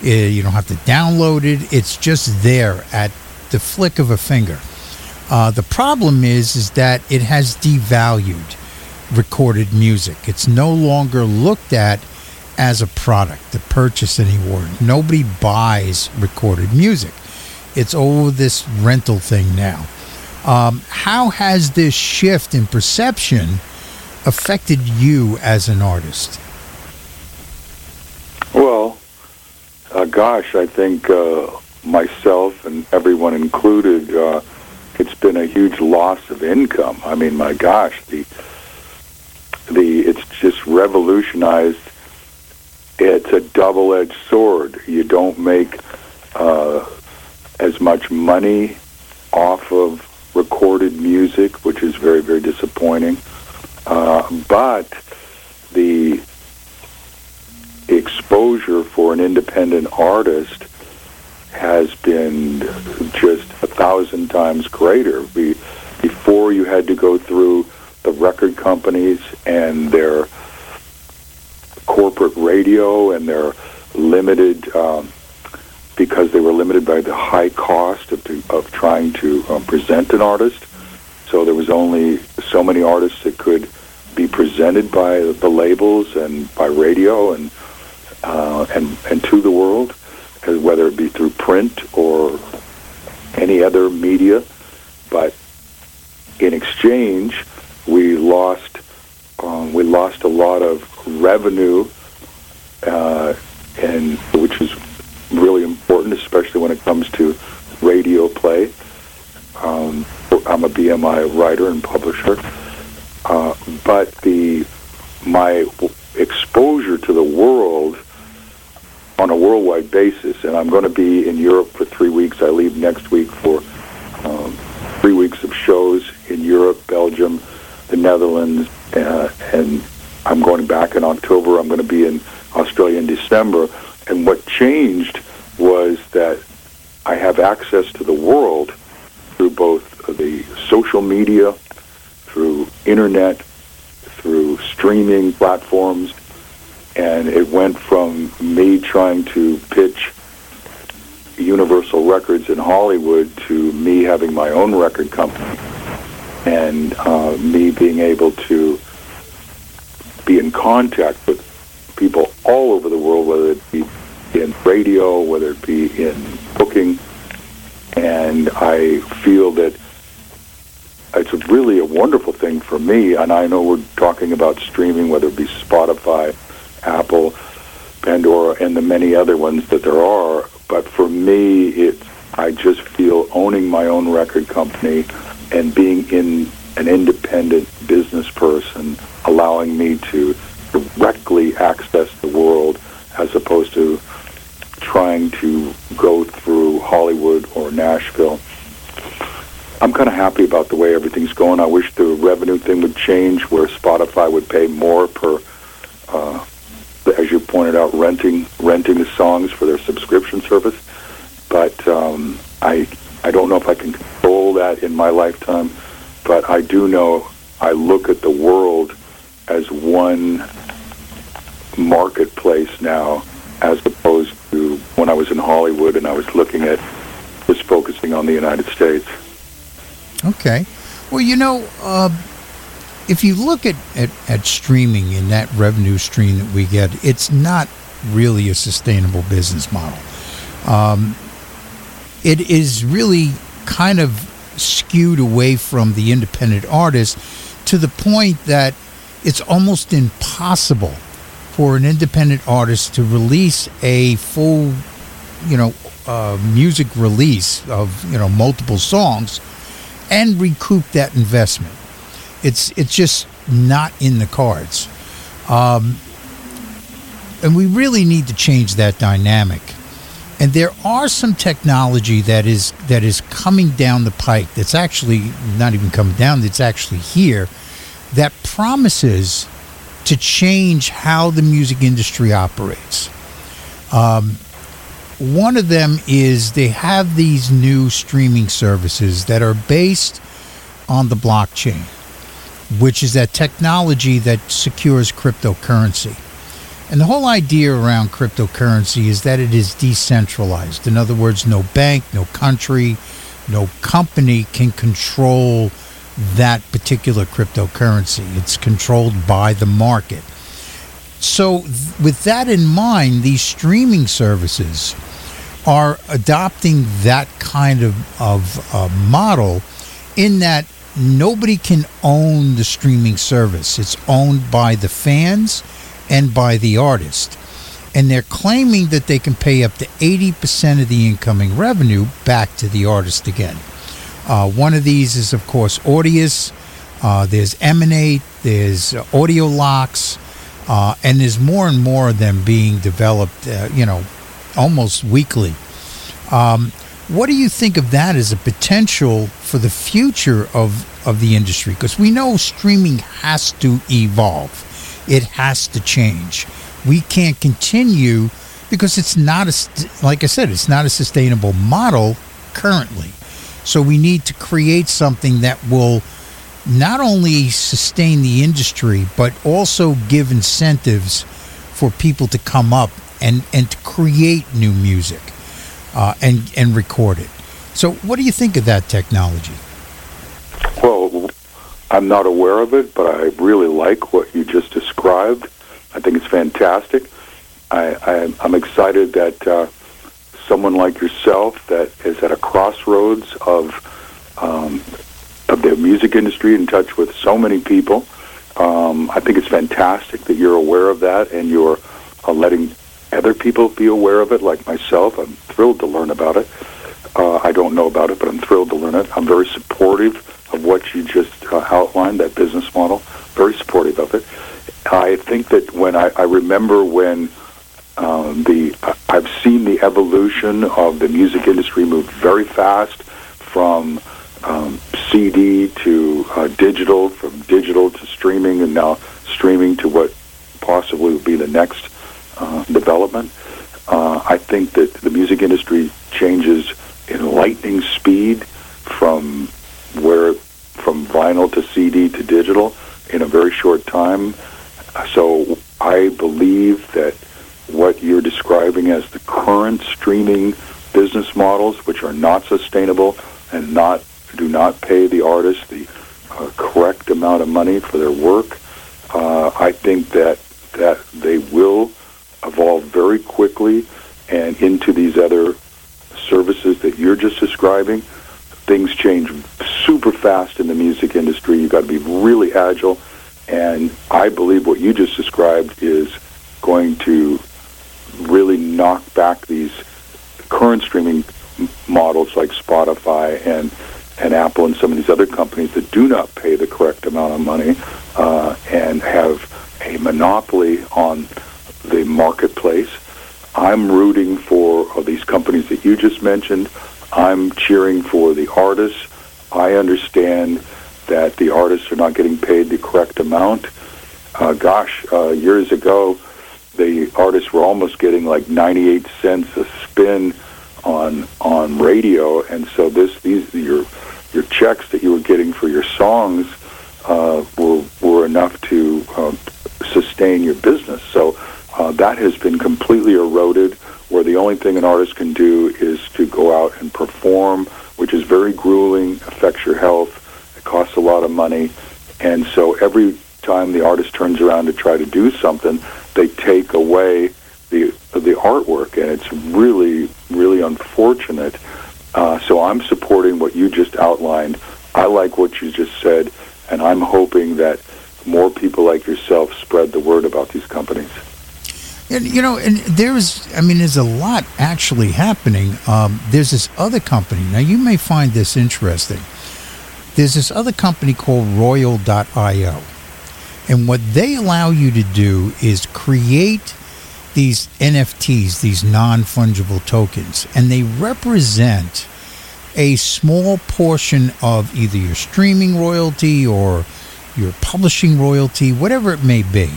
Uh, You don't have to download it. It's just there at the flick of a finger. Uh, the problem is, is that it has devalued recorded music. It's no longer looked at as a product to purchase anymore. Nobody buys recorded music. It's all this rental thing now. Um, how has this shift in perception affected you as an artist? Well, uh, gosh, I think uh, myself and everyone included, uh, it's been a huge loss of income. I mean, my gosh, the the it's just revolutionized. It's a double-edged sword. You don't make uh, as much money off of recorded music, which is very, very disappointing. Uh, but the exposure for an independent artist has been just a thousand times greater. Be, before you had to go through the record companies and their corporate radio and their limited, um, because they were limited by the high cost of, of trying to um, present an artist. So there was only so many artists that could be presented by the labels and by radio and uh, and and to the world, uh, whether it be through print or any other media. But in exchange, we lost um, we lost a lot of revenue, uh, and which is really important, especially when it comes to radio play. Um, I'm a BMI writer and publisher, uh, but the my exposure to the world on a worldwide basis, and I'm going to be in Europe for three weeks. I leave next week for um, three weeks of shows in Europe, Belgium, the Netherlands, uh, and I'm going back in October. I'm going to be in Australia in December. And what changed was that I have access to the world through both the social media, through internet, through streaming platforms, and it went from me trying to pitch Universal Records in Hollywood to me having my own record company and uh, me being able to be in contact with people all over the world, whether it be in radio, whether it be in booking, and I feel that it's really a wonderful thing for me. And I know we're talking about streaming, whether it be Spotify, Apple, Pandora, and the many other ones that there are. But for me, it's I just feel owning my own record company and being in an independent business person, allowing me to directly access the world as opposed to trying to go through Hollywood or Nashville. I'm kind of happy about the way everything's going. I wish the revenue thing would change where Spotify would pay more per, uh, as you pointed out, renting renting the songs for their subscription service. But um, I I don't know if I can control that in my lifetime. But I do know I look at the world as one marketplace now, as opposed to when I was in Hollywood and I was looking at just focusing on the United States. Okay. Well, you know, uh, if you look at, at, at streaming and that revenue stream that we get, it's not really a sustainable business model. Um, it is really kind of skewed away from the independent artist to the point that it's almost impossible for an independent artist to release a full, you know, uh, music release of you know multiple songs and recoup that investment. It's it's just not in the cards, um, and we really need to change that dynamic. And there are some technology that is that is coming down the pike. That's actually not even coming down. that's actually here. That promises to change how the music industry operates. Um, one of them is they have these new streaming services that are based on the blockchain, which is that technology that secures cryptocurrency. And the whole idea around cryptocurrency is that it is decentralized. In other words, no bank, no country, no company can control that particular cryptocurrency. It's controlled by the market. So, th- with that in mind, these streaming services are adopting that kind of, of uh, model in that nobody can own the streaming service. It's owned by the fans and by the artist. And they're claiming that they can pay up to 80% of the incoming revenue back to the artist again. Uh, one of these is, of course, Audius. Uh, there's Emanate. There's Audio Locks. Uh, and there's more and more of them being developed, uh, you know, almost weekly. Um, what do you think of that as a potential for the future of, of the industry? Because we know streaming has to evolve, it has to change. We can't continue because it's not a, like I said, it's not a sustainable model currently. So we need to create something that will not only sustain the industry, but also give incentives for people to come up and, and to create new music uh, and, and record it. So, what do you think of that technology? Well, I'm not aware of it, but I really like what you just described. I think it's fantastic. I, I, I'm excited that uh, someone like yourself that is at a crossroads of um, of the music industry, in touch with so many people. Um, I think it's fantastic that you're aware of that and you're uh, letting other people be aware of it, like myself. I'm thrilled to learn about it. Uh, I don't know about it, but I'm thrilled to learn it. I'm very supportive of what you just uh, outlined, that business model. Very supportive of it. I think that when I, I remember when um, the I've seen the evolution of the music industry move very fast from um, CD to uh, digital, from digital to streaming, and now streaming to what possibly would be the next uh, development. Uh, I think that the music industry changes in lightning speed from where from vinyl to CD to digital in a very short time. So I believe that what you're describing as the current streaming business models, which are not sustainable and not do not pay the artists the uh, correct amount of money for their work, uh, I think that that they will evolve very quickly and into these other services that you're just describing. Things change super fast in the music industry. You've got to be really agile. And I believe what you just described is going to really knock back these current streaming models like Spotify and and Apple and some of these other companies that do not pay the correct amount of money uh, and have a monopoly on the marketplace. I'm rooting for uh, these companies that you just mentioned. I'm cheering for the artists. I understand that the artists are not getting paid the correct amount. Uh, gosh, uh, years ago, the artists were almost getting like 98 cents a spin on on radio, and so this these your your checks that you were getting for your songs uh, were were enough to um, sustain your business. So uh, that has been completely eroded. Where the only thing an artist can do is to go out and perform, which is very grueling, affects your health, it costs a lot of money, and so every time the artist turns around to try to do something, they take away the the artwork, and it's really really unfortunate Uh, so I'm supporting what you just outlined. I like what you just said, and I'm hoping that more people like yourself spread the word about these companies. And you know, and there's, I mean, there's a lot actually happening. Um, there's this other company. Now, you may find this interesting. There's this other company called Royal.io. And what they allow you to do is create these NFTs, these non fungible tokens, and they represent a small portion of either your streaming royalty or your publishing royalty, whatever it may be.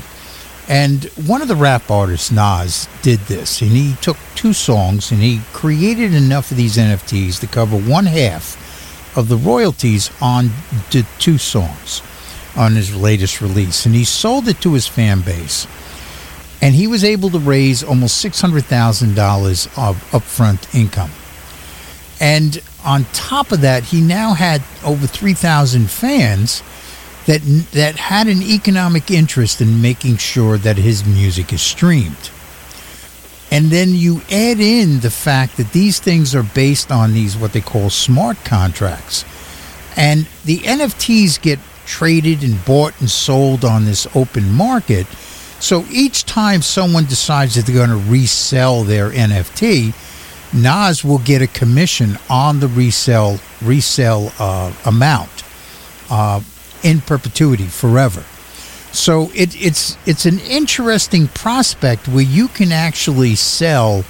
And one of the rap artists, Nas, did this, and he took two songs and he created enough of these NFTs to cover one half of the royalties on the two songs on his latest release. And he sold it to his fan base. And he was able to raise almost $600,000 of upfront income. And on top of that, he now had over 3,000 fans that that had an economic interest in making sure that his music is streamed. And then you add in the fact that these things are based on these what they call smart contracts. And the NFTs get traded and bought and sold on this open market. So each time someone decides that they're going to resell their NFT, Nas will get a commission on the resell resell uh, amount uh, in perpetuity forever. So it, it's it's an interesting prospect where you can actually sell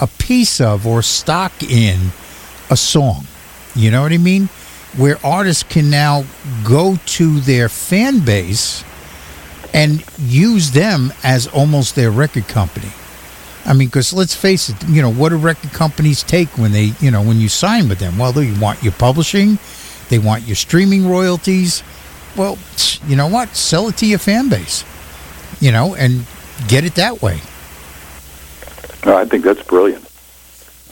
a piece of or stock in a song. You know what I mean? Where artists can now go to their fan base and use them as almost their record company. I mean, because let's face it, you know, what do record companies take when they, you know, when you sign with them? Well, they want your publishing, they want your streaming royalties. Well, you know what? Sell it to your fan base, you know, and get it that way. I think that's brilliant.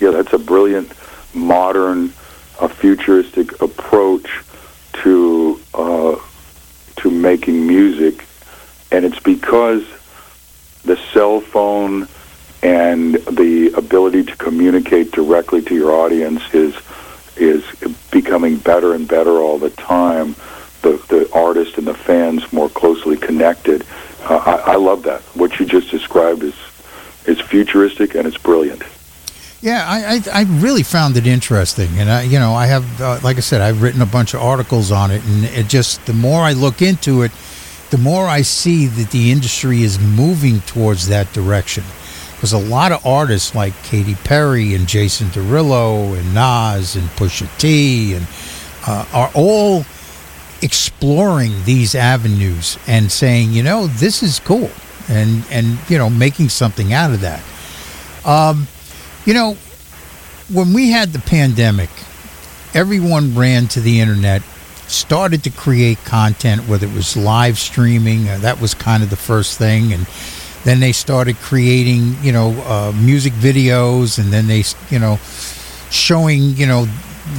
Yeah, that's a brilliant, modern, uh, futuristic approach to uh, to making music, and it's because the cell phone and the ability to communicate directly to your audience is is becoming better and better all the time. The the artist and the fans more closely connected. Uh, I, I love that. What you just described is is futuristic and it's brilliant. Yeah, I, I, I really found it interesting, and I you know I have uh, like I said I've written a bunch of articles on it, and it just the more I look into it, the more I see that the industry is moving towards that direction. Because a lot of artists like Katy Perry and Jason Derulo and Nas and Pusha T and uh, are all exploring these avenues and saying, you know, this is cool, and and you know making something out of that. Um, you know, when we had the pandemic, everyone ran to the internet, started to create content, whether it was live streaming, uh, that was kind of the first thing, and then they started creating, you know, uh, music videos, and then they, you know, showing, you know,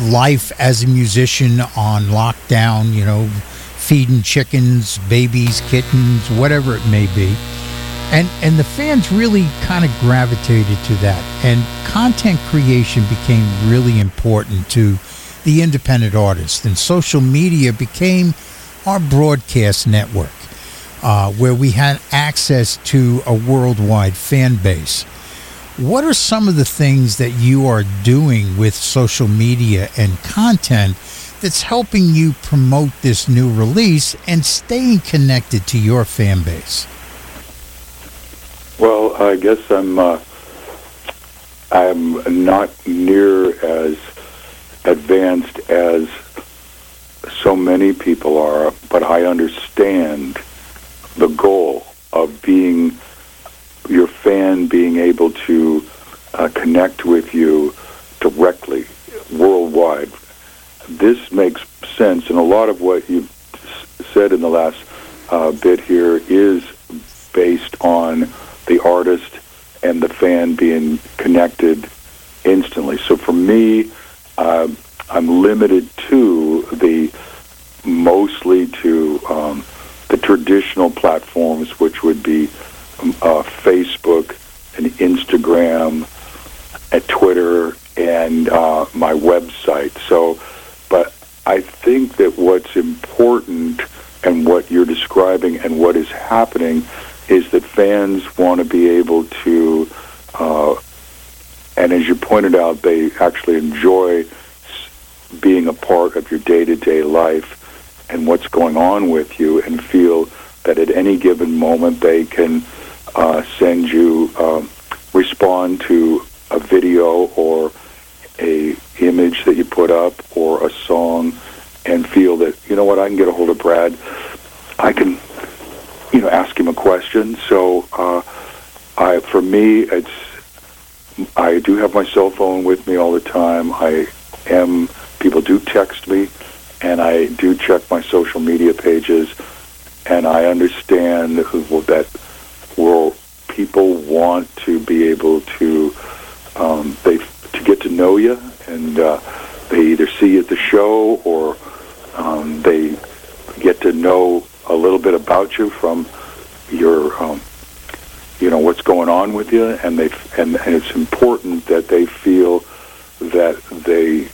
life as a musician on lockdown, you know, feeding chickens, babies, kittens, whatever it may be. And and the fans really kind of gravitated to that. And content creation became really important to the independent artist and social media became our broadcast network uh, where we had access to a worldwide fan base. What are some of the things that you are doing with social media and content that's helping you promote this new release and staying connected to your fan base? Well, I guess I'm uh, I'm not near as advanced as so many people are, but I understand the goal of being your fan being able to uh, connect with you directly worldwide. This makes sense, and a lot of what you've said in the last uh, bit here is based on the artist and the fan being connected instantly. So for me, uh, I'm limited to the mostly to um, the traditional platforms, which would be um, uh, Facebook and Instagram, and Twitter, and uh, my website. So, but I think that what's important and what you're describing and what is happening is that fans want to be able to, uh, and as you pointed out, they actually enjoy being a part of your day-to-day life and what's going on with you, and feel that at any given moment they can uh, send you, um, respond to a video or a image that you put up or a song, and feel that you know what I can get a hold of Brad. I can, you know, ask him a question. So, uh, I for me, it's I do have my cell phone with me all the time. I am people do text me, and I do check my social media pages, and I understand that well, people want to be able to um, they to get to know you, and uh, they either see you at the show or um, they get to know a little bit about you from your um, you know what's going on with you, and they and, and it's important that they feel that they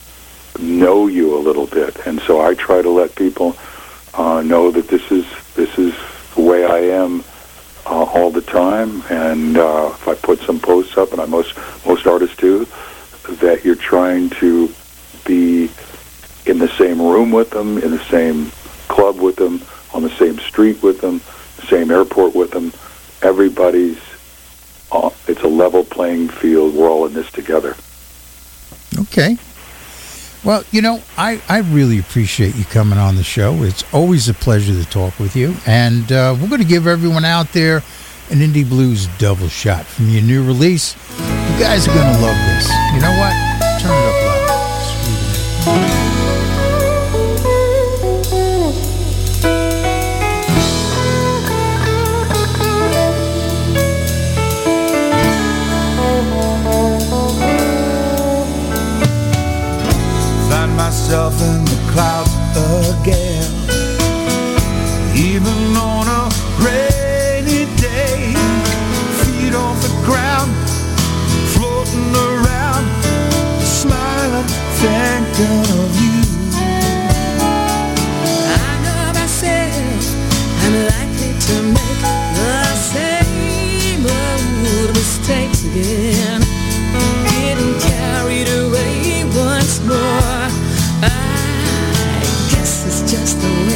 know you a little bit, and so I try to let people uh, know that this is this is the way I am uh, all the time, and uh, if I put some posts up, and I most most artists do, that you're trying to be in the same room with them, in the same club with them, on the same street with them, same airport with them. Everybody's uh, it's a level playing field. We're all in this together. Okay. Well, you know, I, I really appreciate you coming on the show. It's always a pleasure to talk with you. And uh, we're going to give everyone out there an Indie Blues double shot from your new release. You guys are going to love this. You know what? Myself in the clouds again. Even on a rainy day, feet off the ground, floating around, smiling, thinking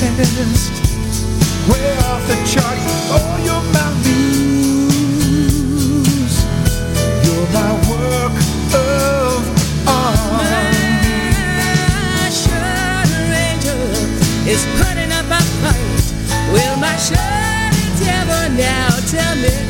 fast. Way off the chart. Oh, you're my muse. You're my work of art. My shining angel is putting up a fight. Will my shining devil now tell me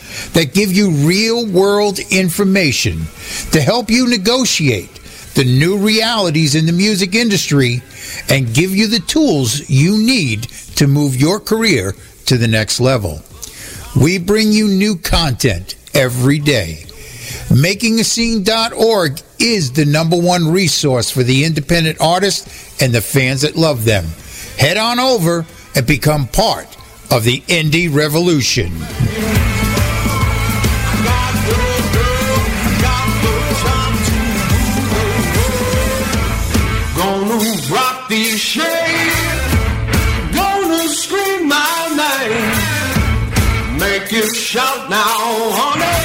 that give you real world information to help you negotiate the new realities in the music industry and give you the tools you need to move your career to the next level. We bring you new content every day. MakingAScene.org is the number one resource for the independent artists and the fans that love them. Head on over and become part of the indie revolution. You shout now, honey.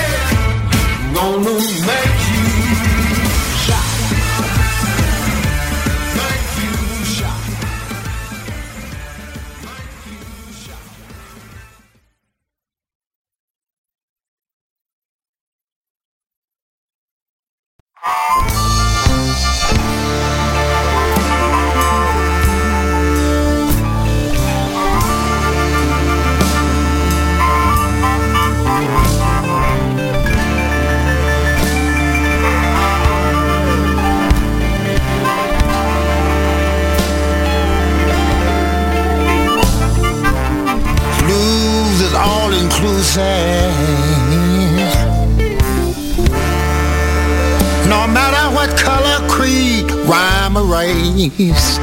Gonna make you shout. Make you shout. Blues No matter what color, creed, rhyme, or race.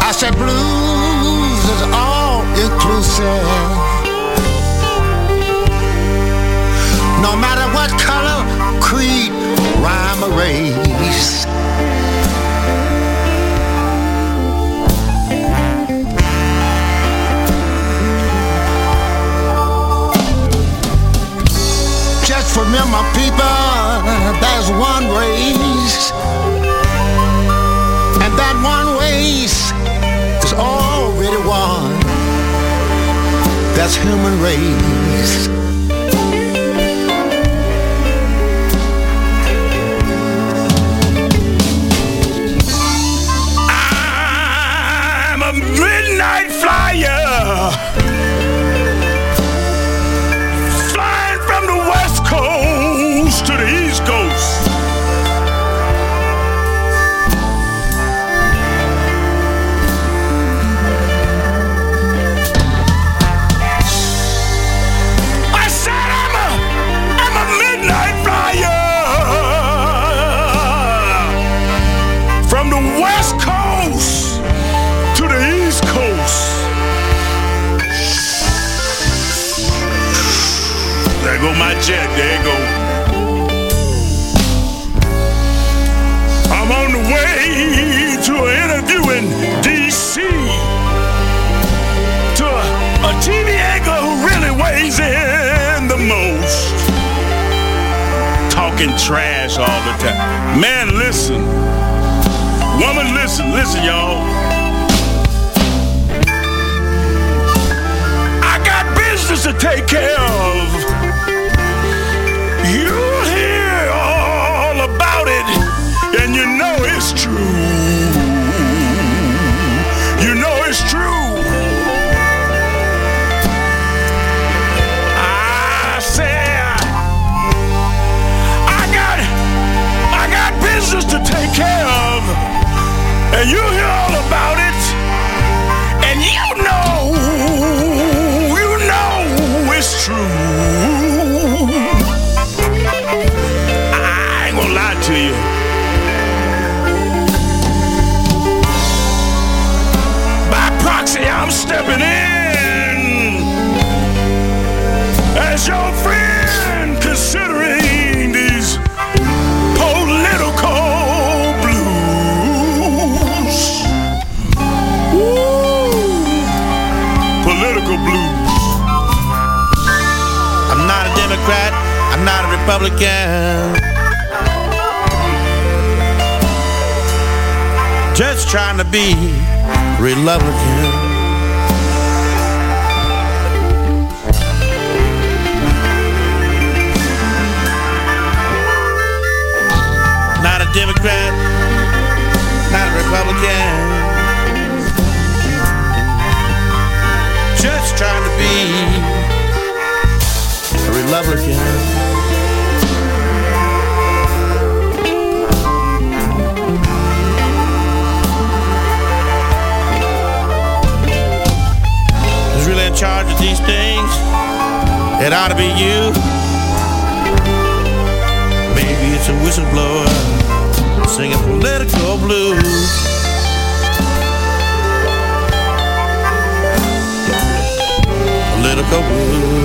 I said blues is all inclusive. Rhyme, or race. Just remember, people, there's one race. And that one race is already won. That's human race. Midnight flyer. Jet, there go. I'm on the way to an interview in D.C. To a, a TV anchor who really weighs in the most. Talking trash all the time. Man, listen. Woman, listen, listen, y'all. I got business to take care of. You hear Republican. Just trying to be Republican. Not a Democrat. Not a Republican. Just trying to be a Republican. It ought to be you. Maybe it's a whistleblower singing political blues. Political blues.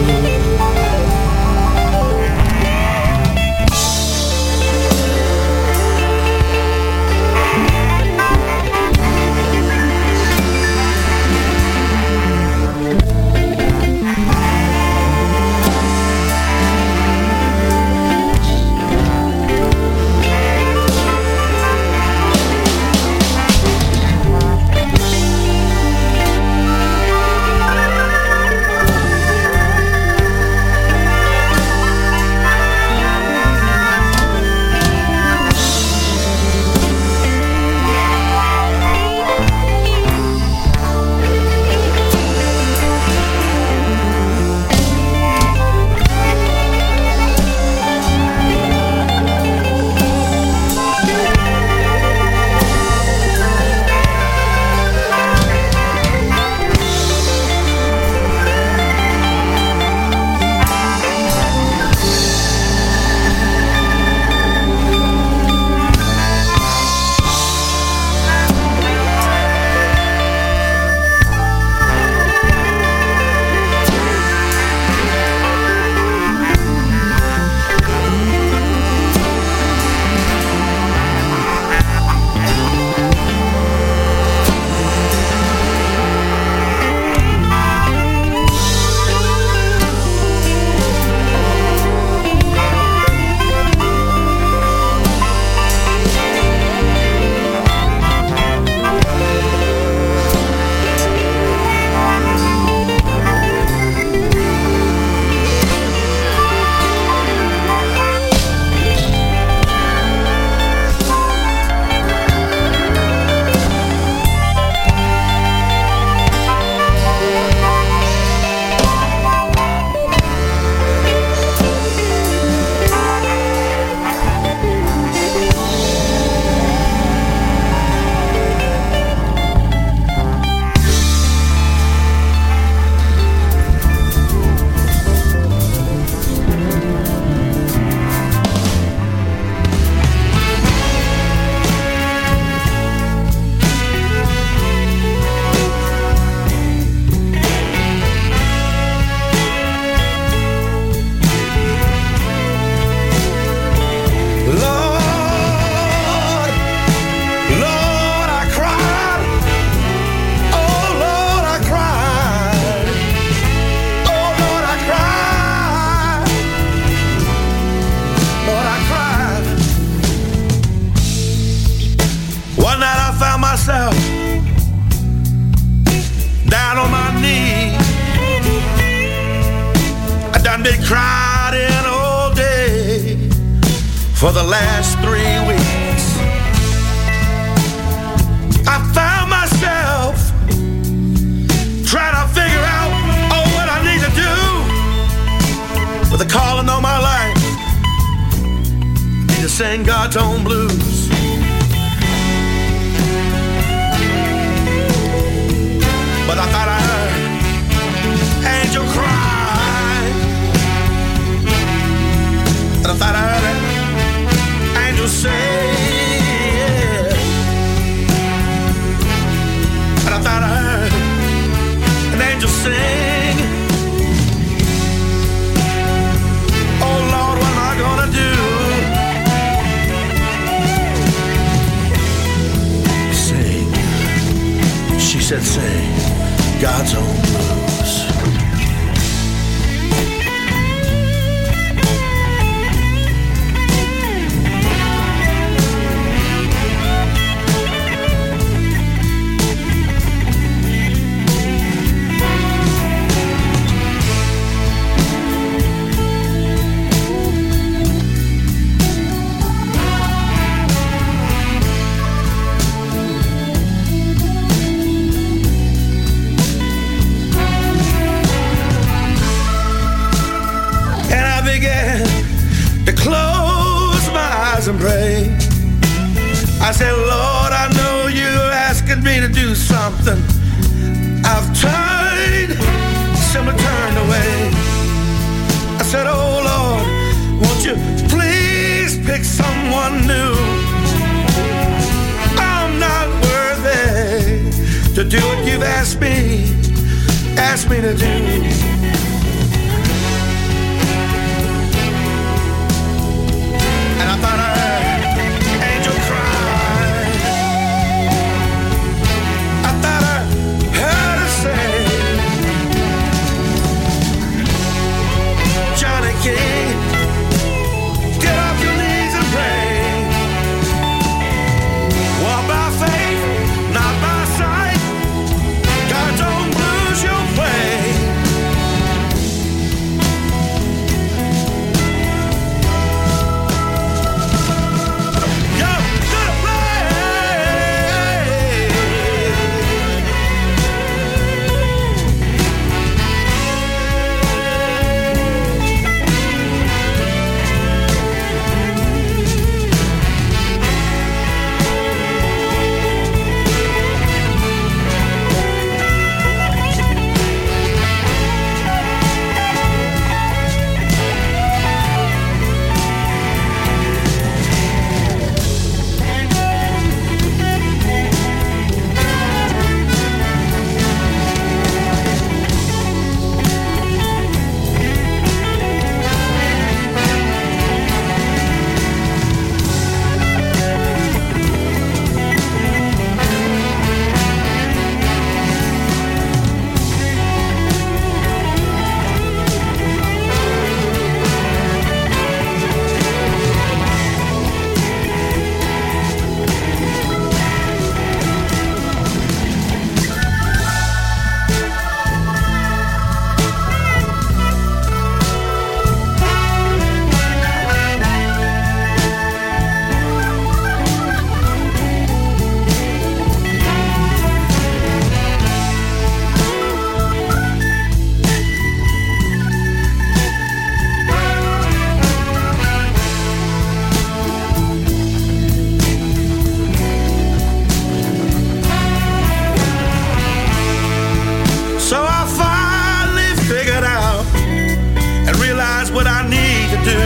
what I need to do.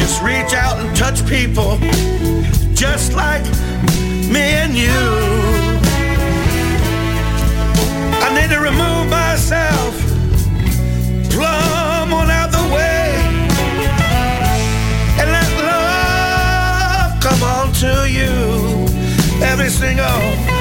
Just reach out and touch people just like me and you. I need to remove myself, plumb on out the way, and let love come on to you every single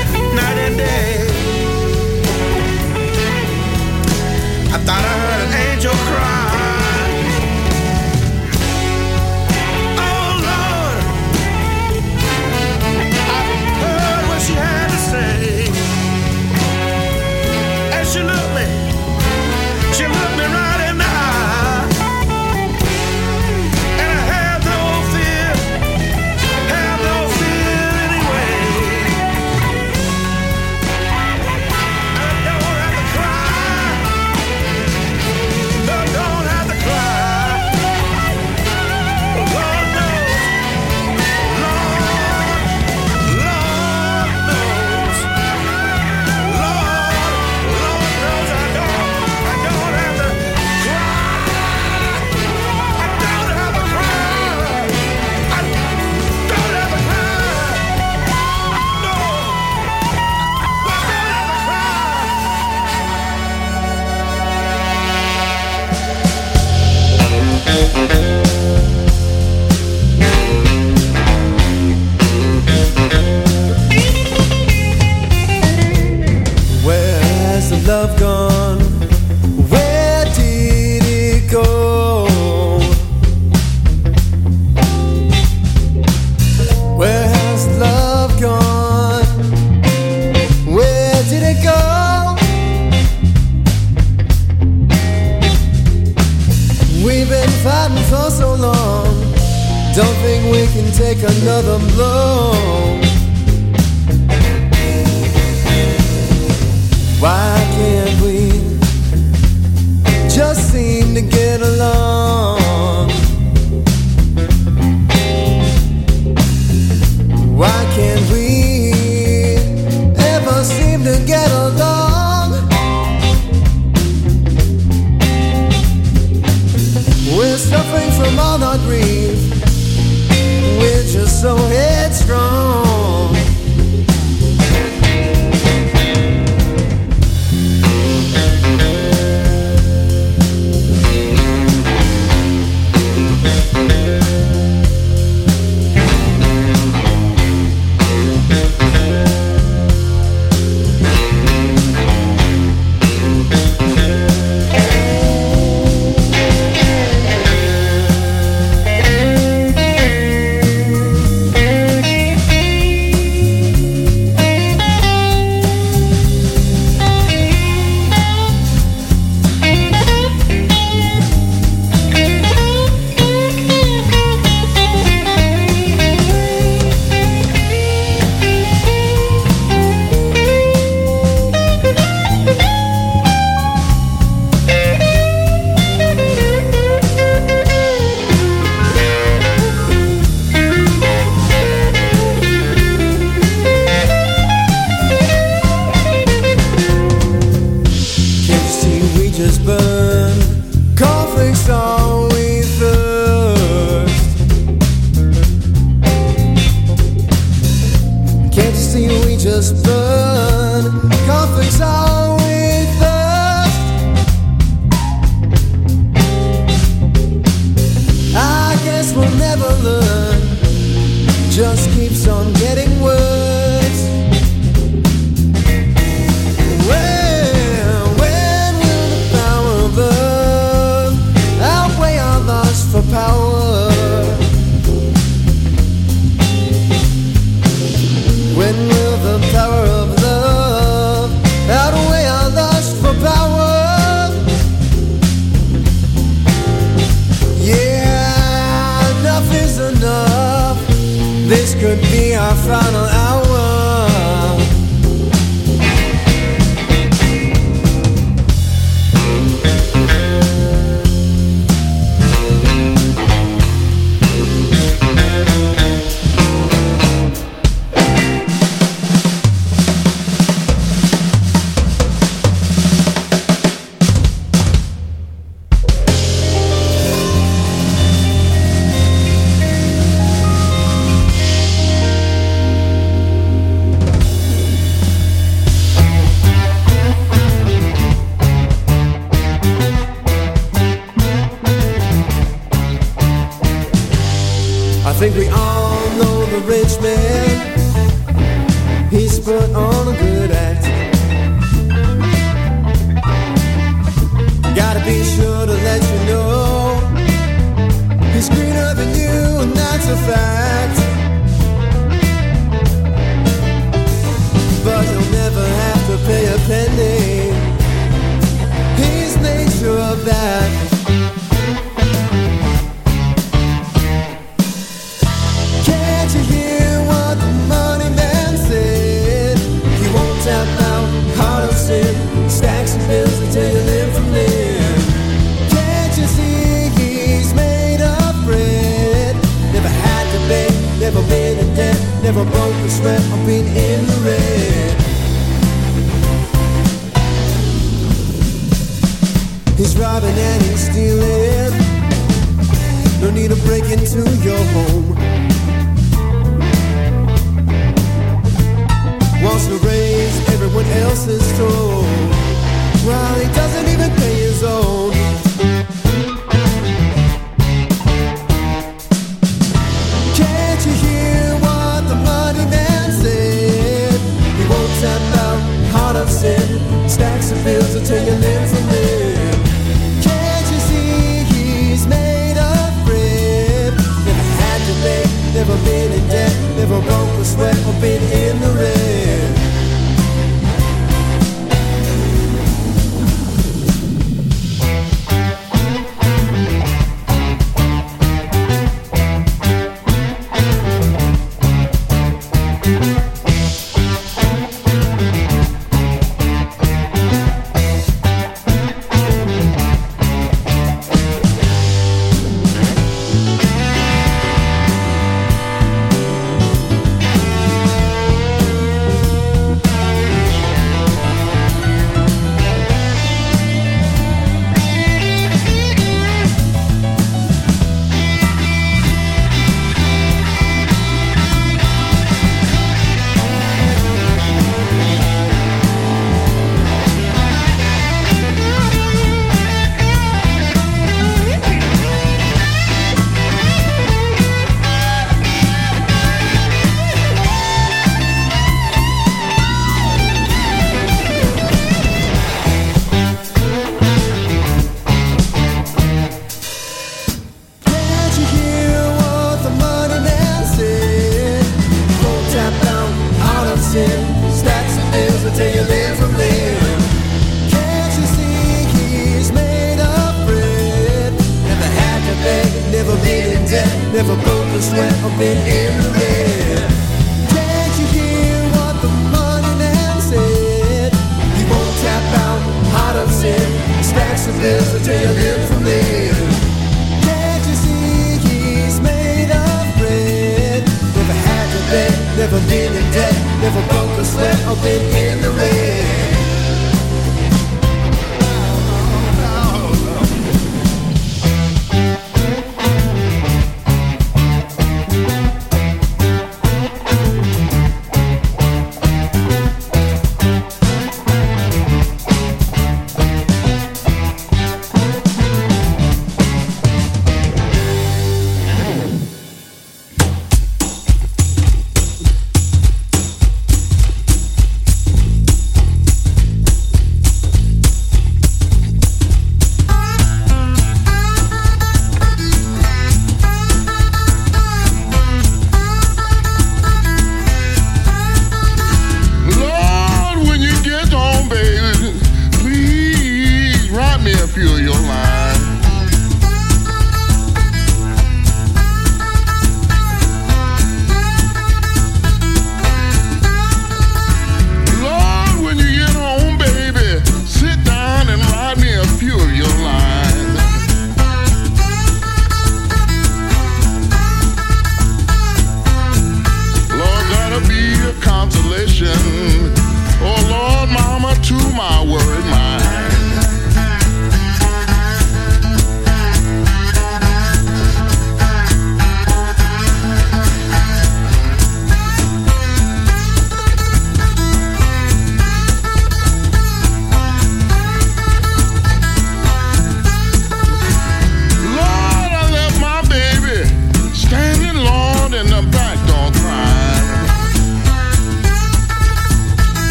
another blow.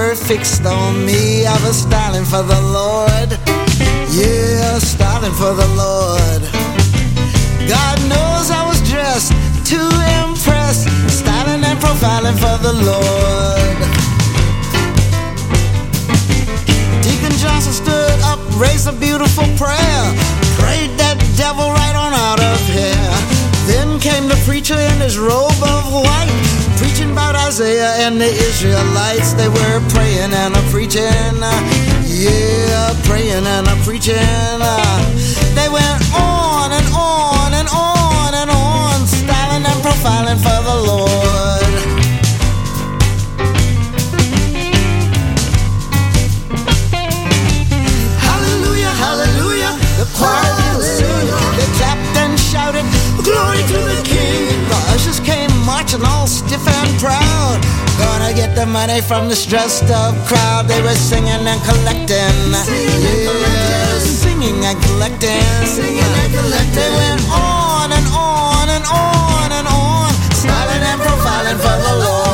were fixed on me. I was styling for the Lord. Yeah, styling for the Lord. God knows I was dressed to impress, styling and profiling for the Lord. Deacon Johnson stood up, raised a beautiful prayer, prayed that devil right on out of here. Then came the preacher in his robe of white preaching about Isaiah and the Israelites. They were praying and a preaching, yeah, praying and a preaching. They went on and on and on and on, styling and profiling for the Lord. active and proud. Gonna get the money from this dressed up crowd. They were singing and collecting. Singing yeah. and collecting. Singing and collecting. Singing and collecting. They went on and on and on and on. Smiling and profiling for the Lord.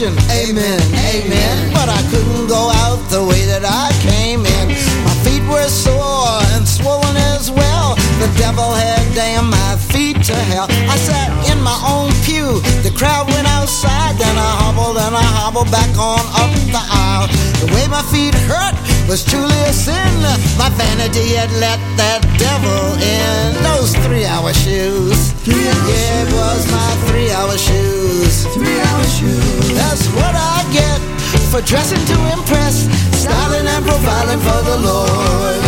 Amen, amen. But I couldn't go out the way that I came in were sore and swollen as well. The devil had damned my feet to hell. I sat in my own pew. The crowd went outside. Then I hobbled and I hobbled back on up the aisle. The way my feet hurt was truly a sin. My vanity had let that devil in. Those three-hour shoes. Three hour yeah, it was my three-hour shoes. Three-hour shoes. That's what I get for dressing to impress styling and profiling for the Lord.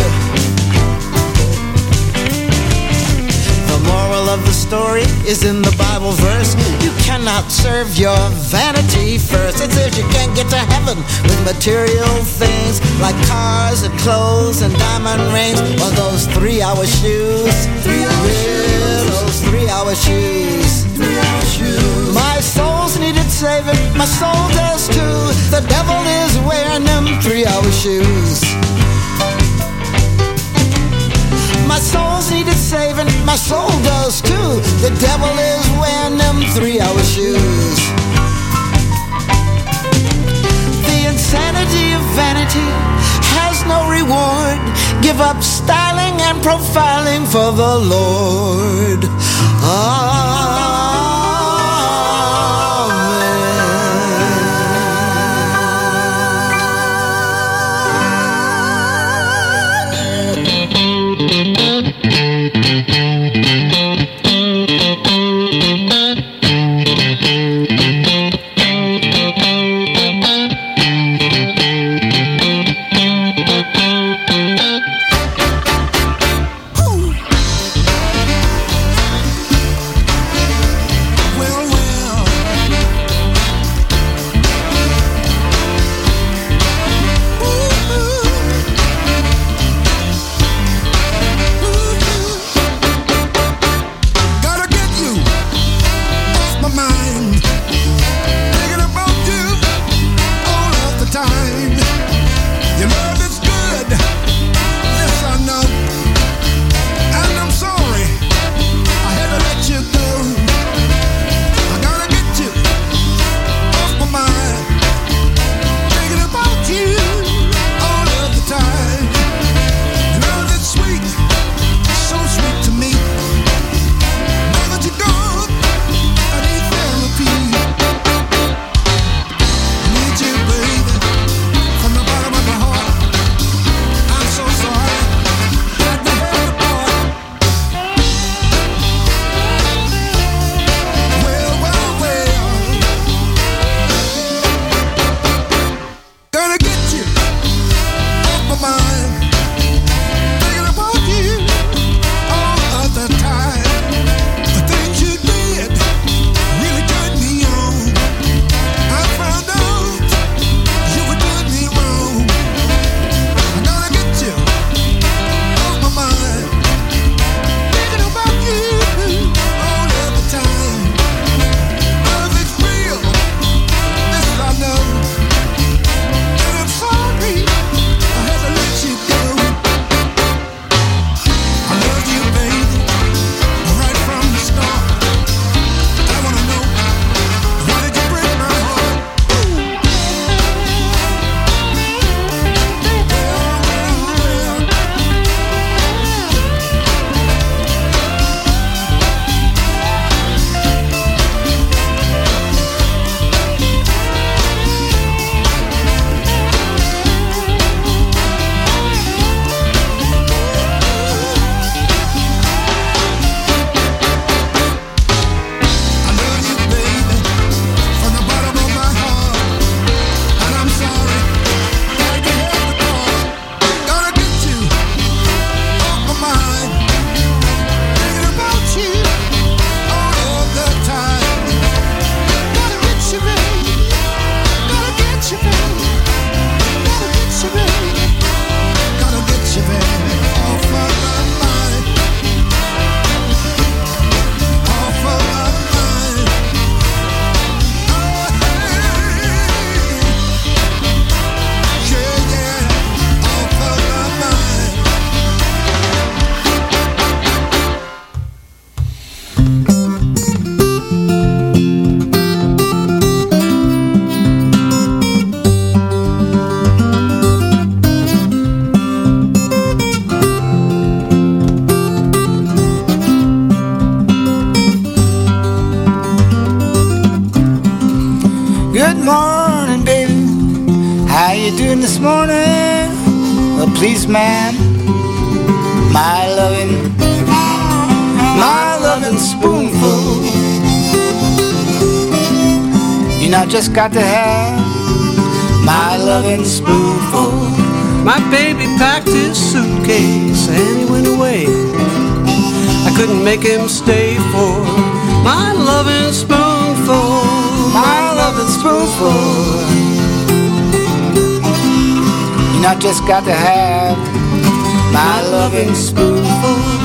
The moral of the story is in the Bible verse. You cannot serve your vanity first. It says you can't get to heaven with material things like cars and clothes and diamond rings or those three-hour shoes. Three-hour yeah, those three-hour shoes. Saving. My soul does too. The devil is wearing them three-hour shoes. My soul's needed saving, my soul does too. The devil is wearing them three hour shoes. The insanity of vanity has no reward. Give up styling and profiling for the Lord. Well, this morning? Uh, please, ma'am, my loving, my loving spoonful. You know, just got to have my loving spoonful. My baby packed his suitcase and he went away. I couldn't make him stay for my loving spoonful. My loving spoonful. You know, just got to have my loving spoonful.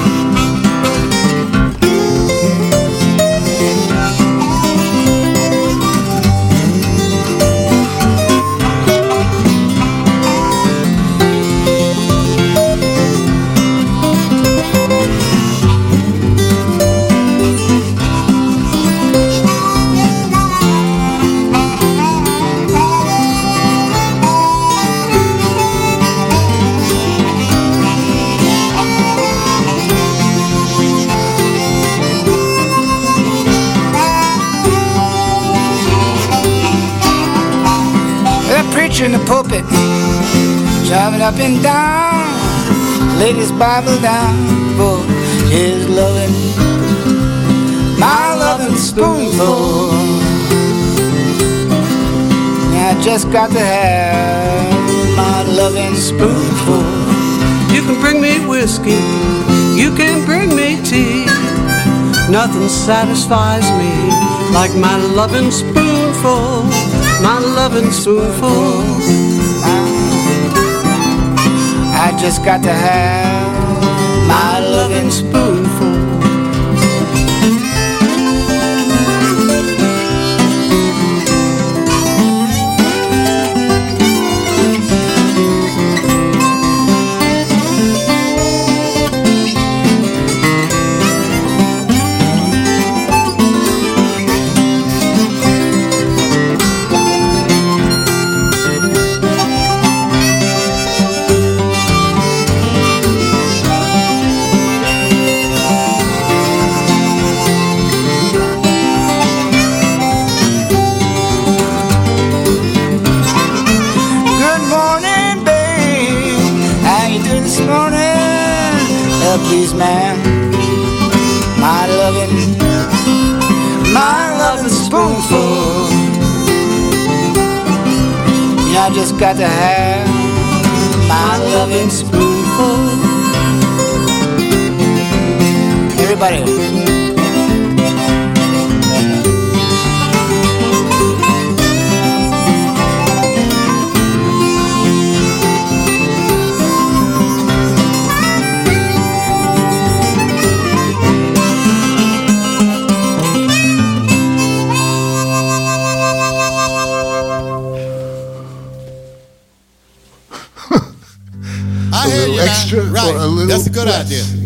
Preacher in the pulpit, driving up and down, laid his Bible down for his loving, my loving spoonful. I just got to have my loving spoonful. You can bring me whiskey, you can bring me tea. Nothing satisfies me like my loving spoonful, loving spoonful. I just got to have my loving spoonful. Please, ma'am. My loving, my loving spoonful. Yeah, I just got to have my loving spoonful. Everybody. Hear you. now. extra for Right. a little That's a good less. idea.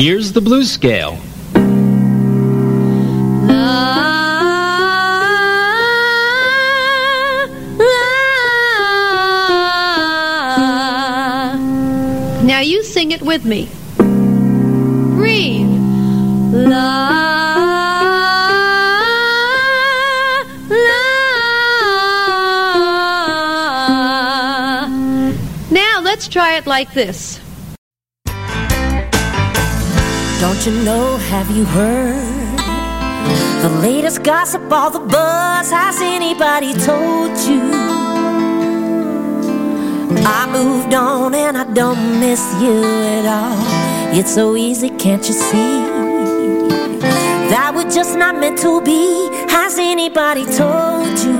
Here's the blues scale. Now you sing it with me. Breathe. La let's try it like this. Don't you know, have you heard the latest gossip, all the buzz? Has anybody told you? I moved on and I don't miss you at all. It's so easy, can't you see? That we're just not meant to be. Has anybody told you?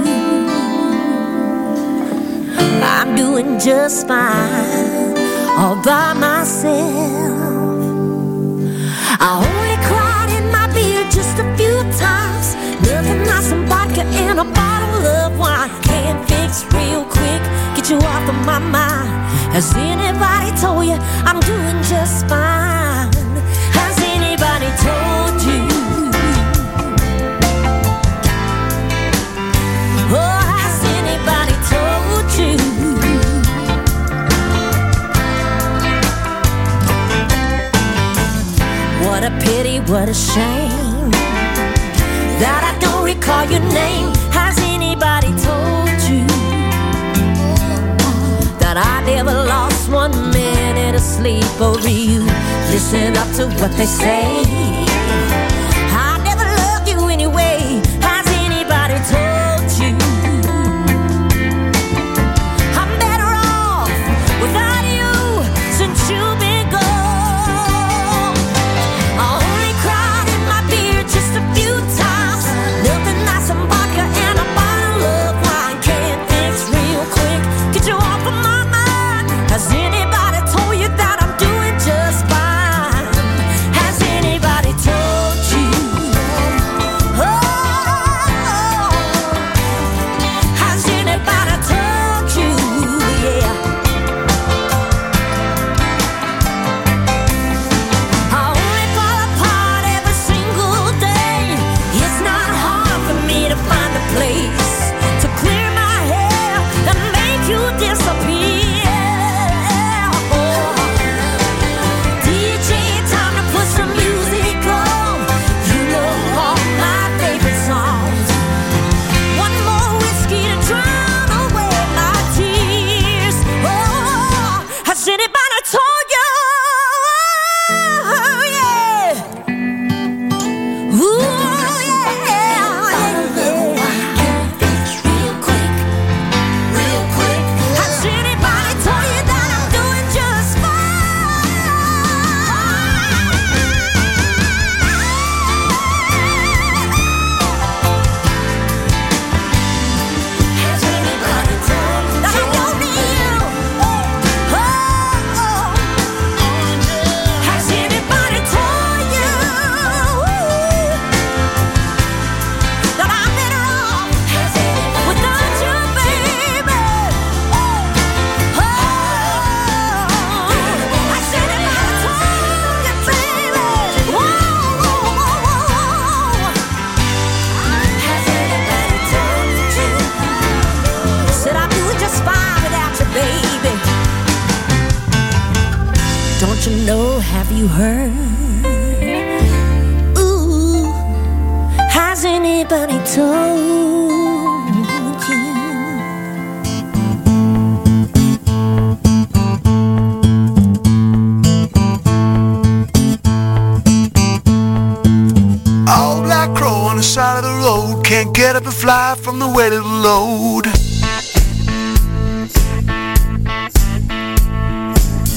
I'm doing just fine all by myself. I only cried in my beer just a few times. Nothing like some vodka and a bottle of wine. Can't fix real quick, get you off of my mind. Has anybody told you I'm doing just fine? Has anybody told pity, what a shame that I don't recall your name. Has anybody told you that I never lost one minute of sleep over you? Listen up to what they say. from the wedded load.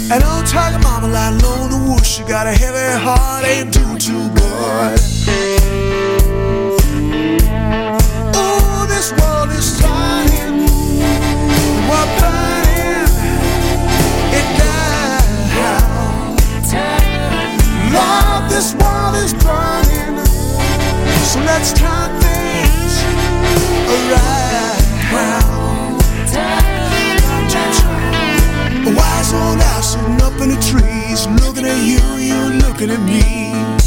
An old tiger mama lying low in the woods. She got a heavy heart, ain't do too good. Oh, this world is. We're burning it this world is burning. So let's try. looking at me.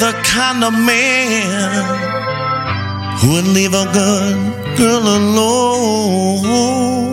the kind of man who would leave a good girl alone.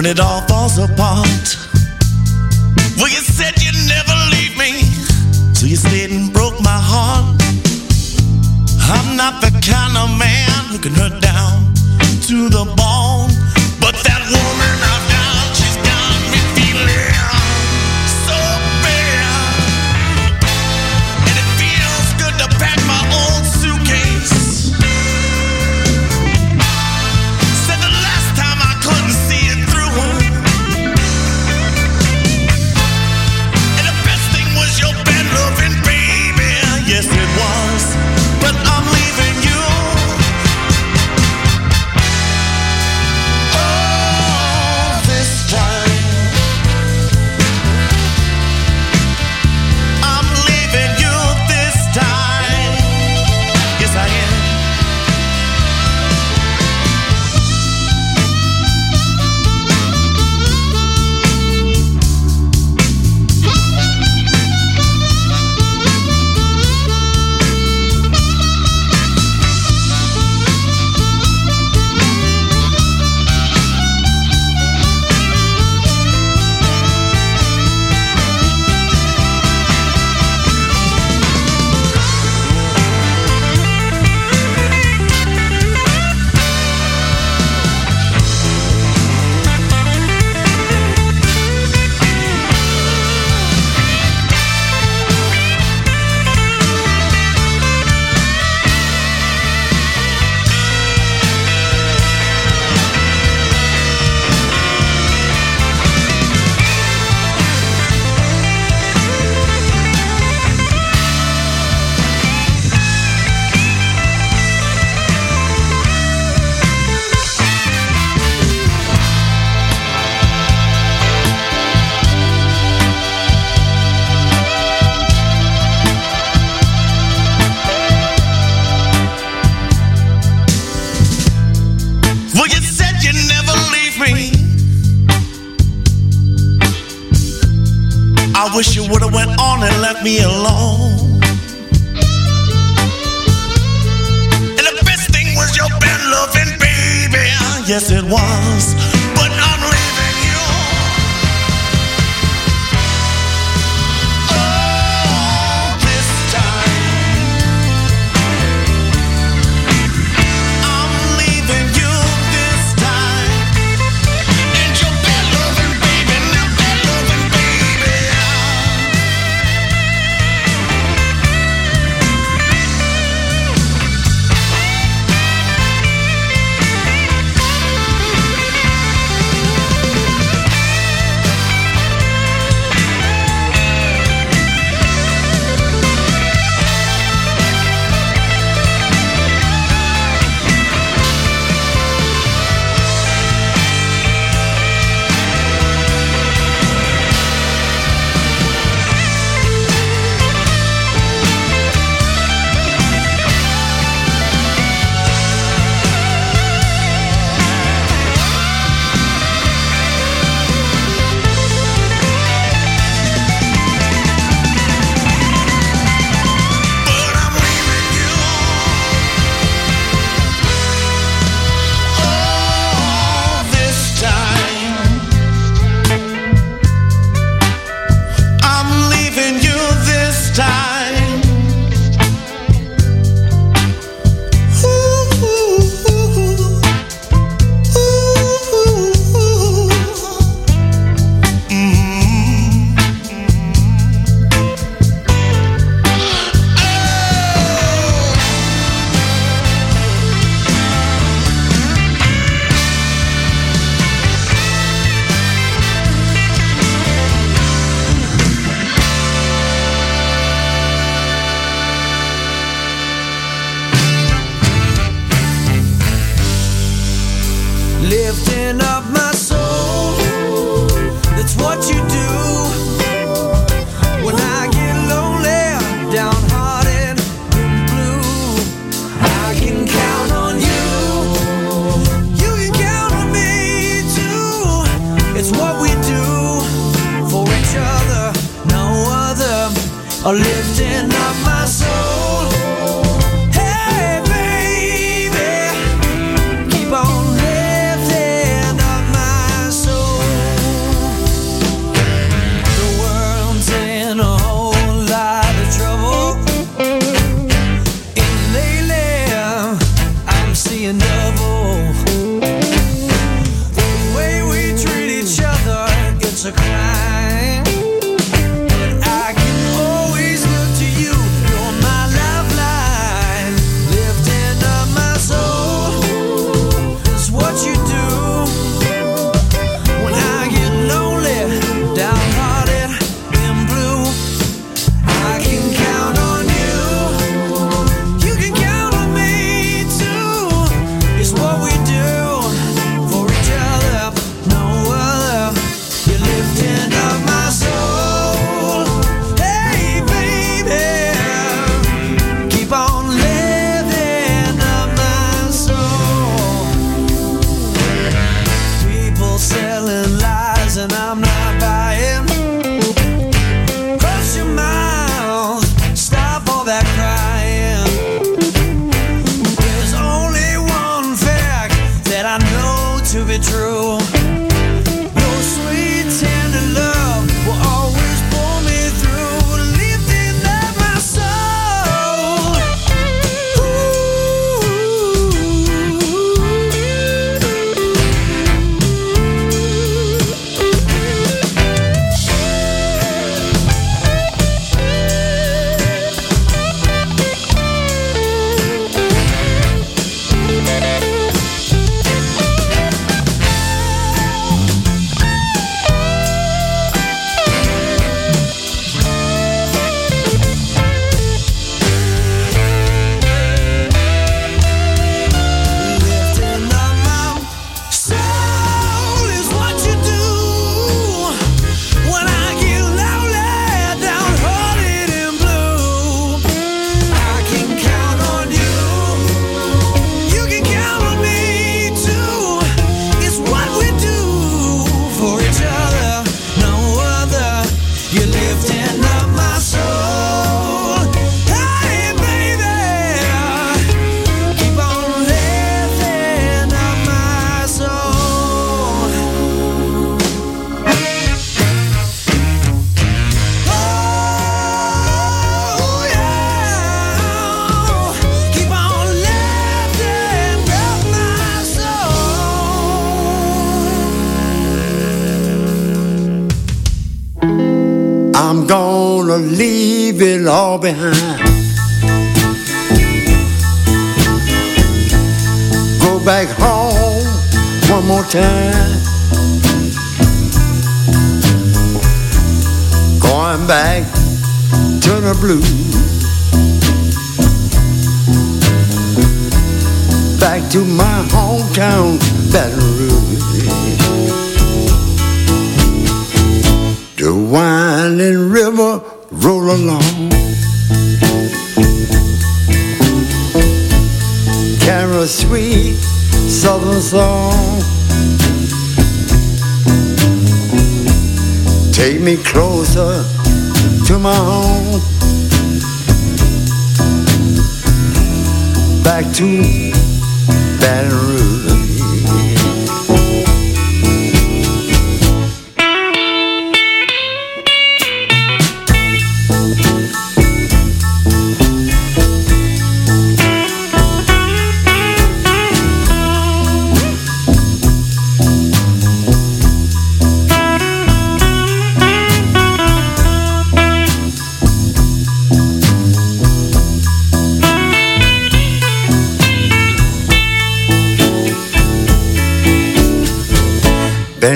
when it all falls apart. me alone. And the best thing was your bad loving, baby. Yes, it was.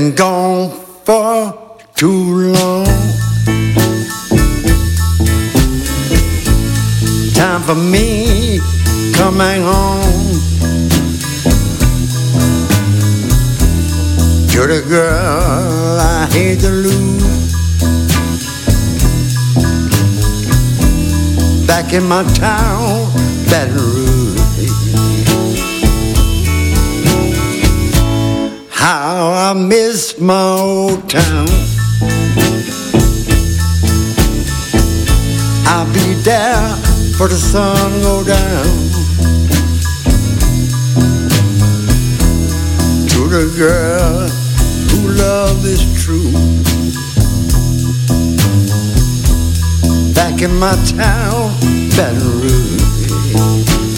been gone for too long. Time for me coming home to the girl I hate to lose. Back in my town, that How I miss my old town. I'll be there for the sun go down. To the girl who love is true. Back in my town, Baton Rouge.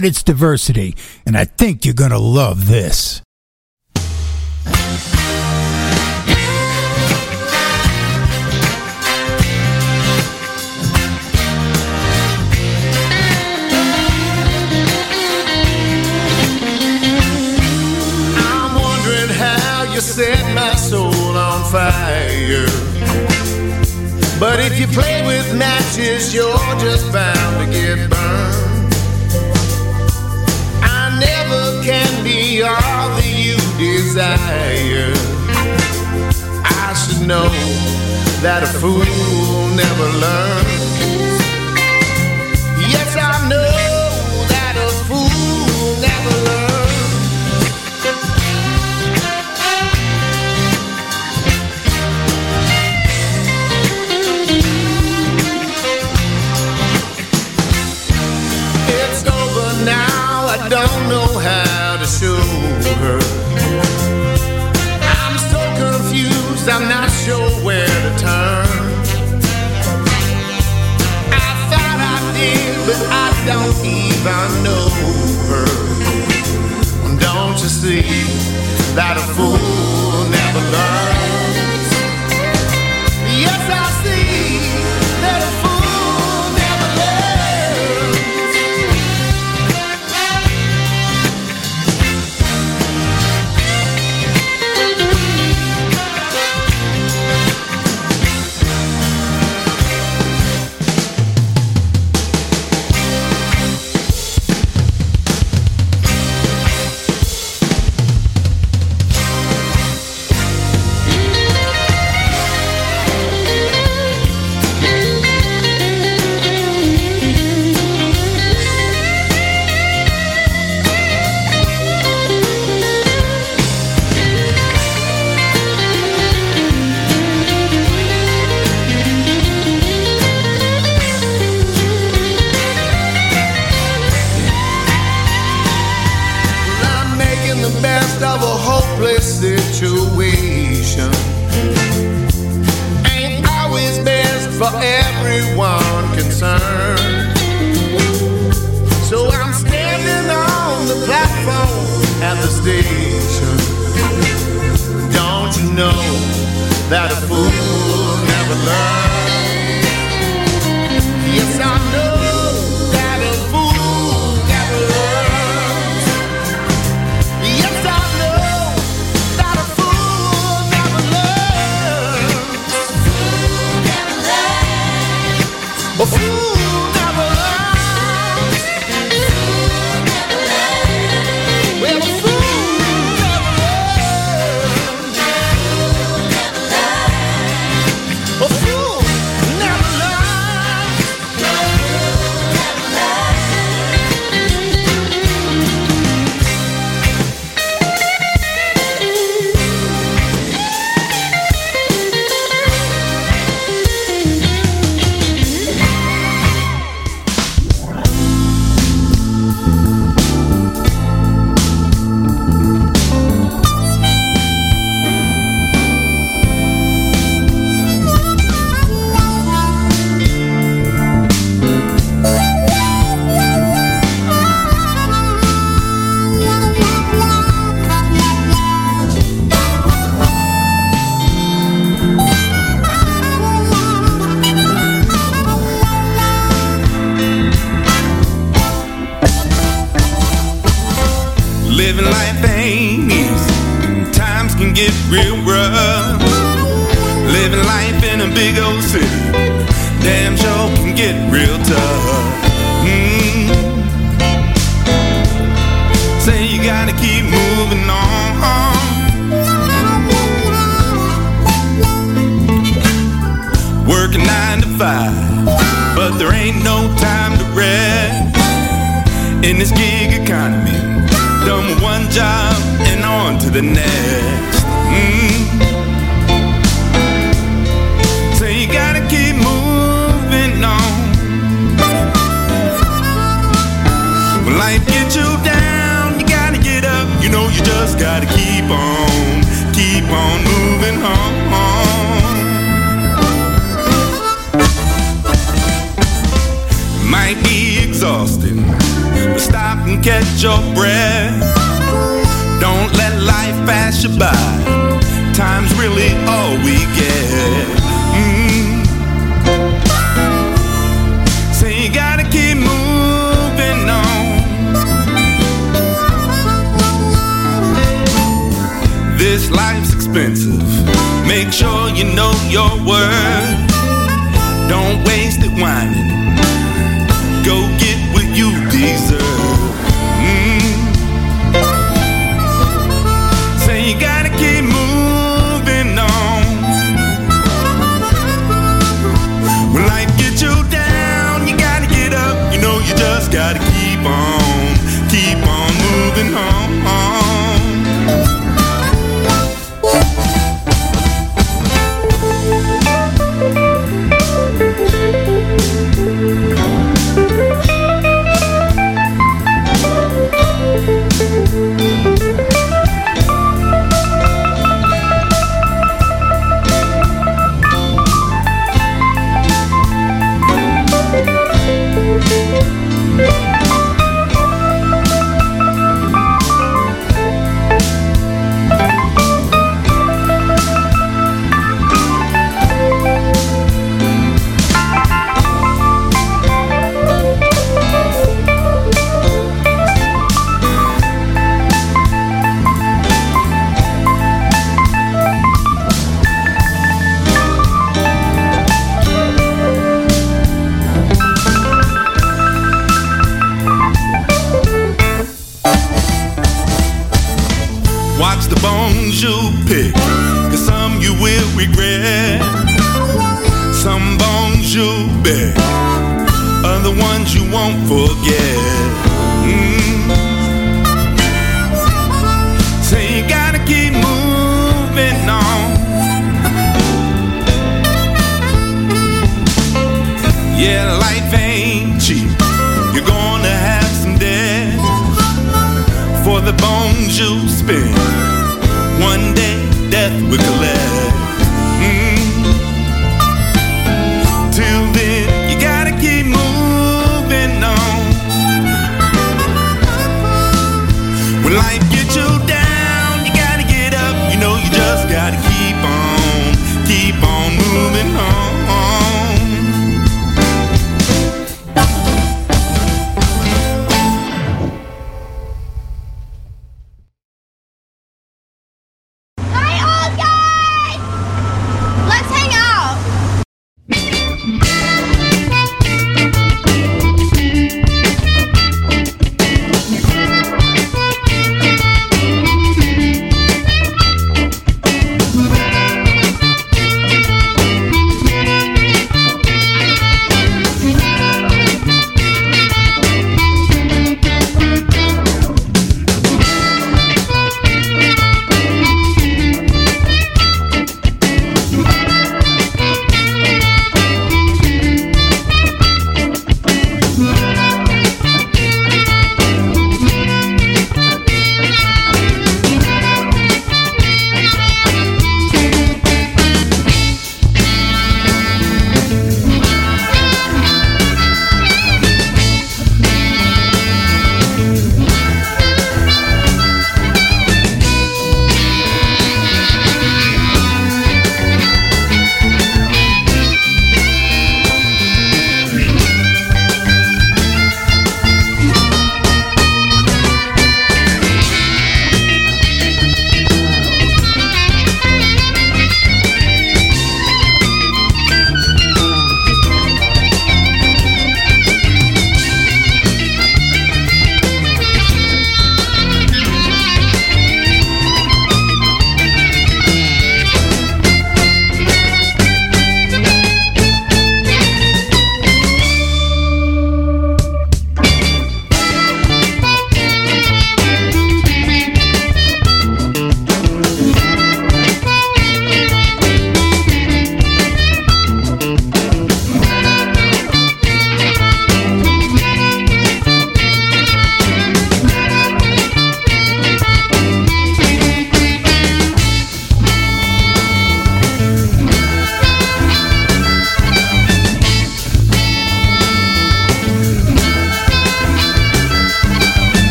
about its diversity, and I think you're going to love this. I'm wondering how you set my soul on fire. But if you play with matches, you're just bound to get burned. know that a fool never learns. see that a fool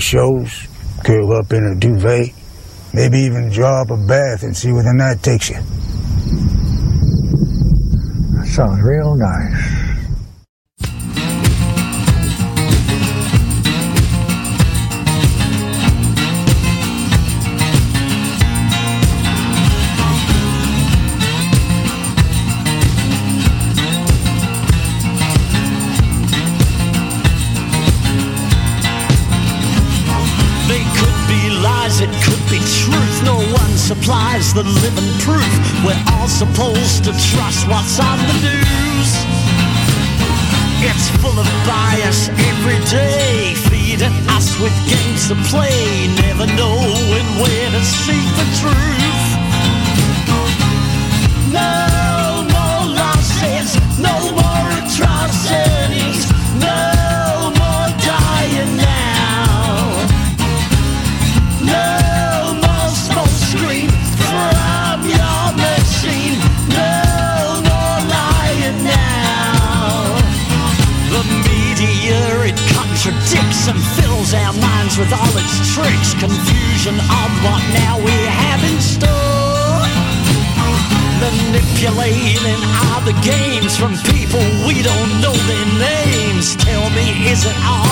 shows, curl up in a duvet, maybe even draw up a bath and see where the night takes you. That sounds real nice. the living proof. We're all supposed to trust what's on the news. It's full of bias every day, feeding us with games to play, never knowing where to seek the truth. manipulating all the games from people we don't know their names. Tell me, is it all?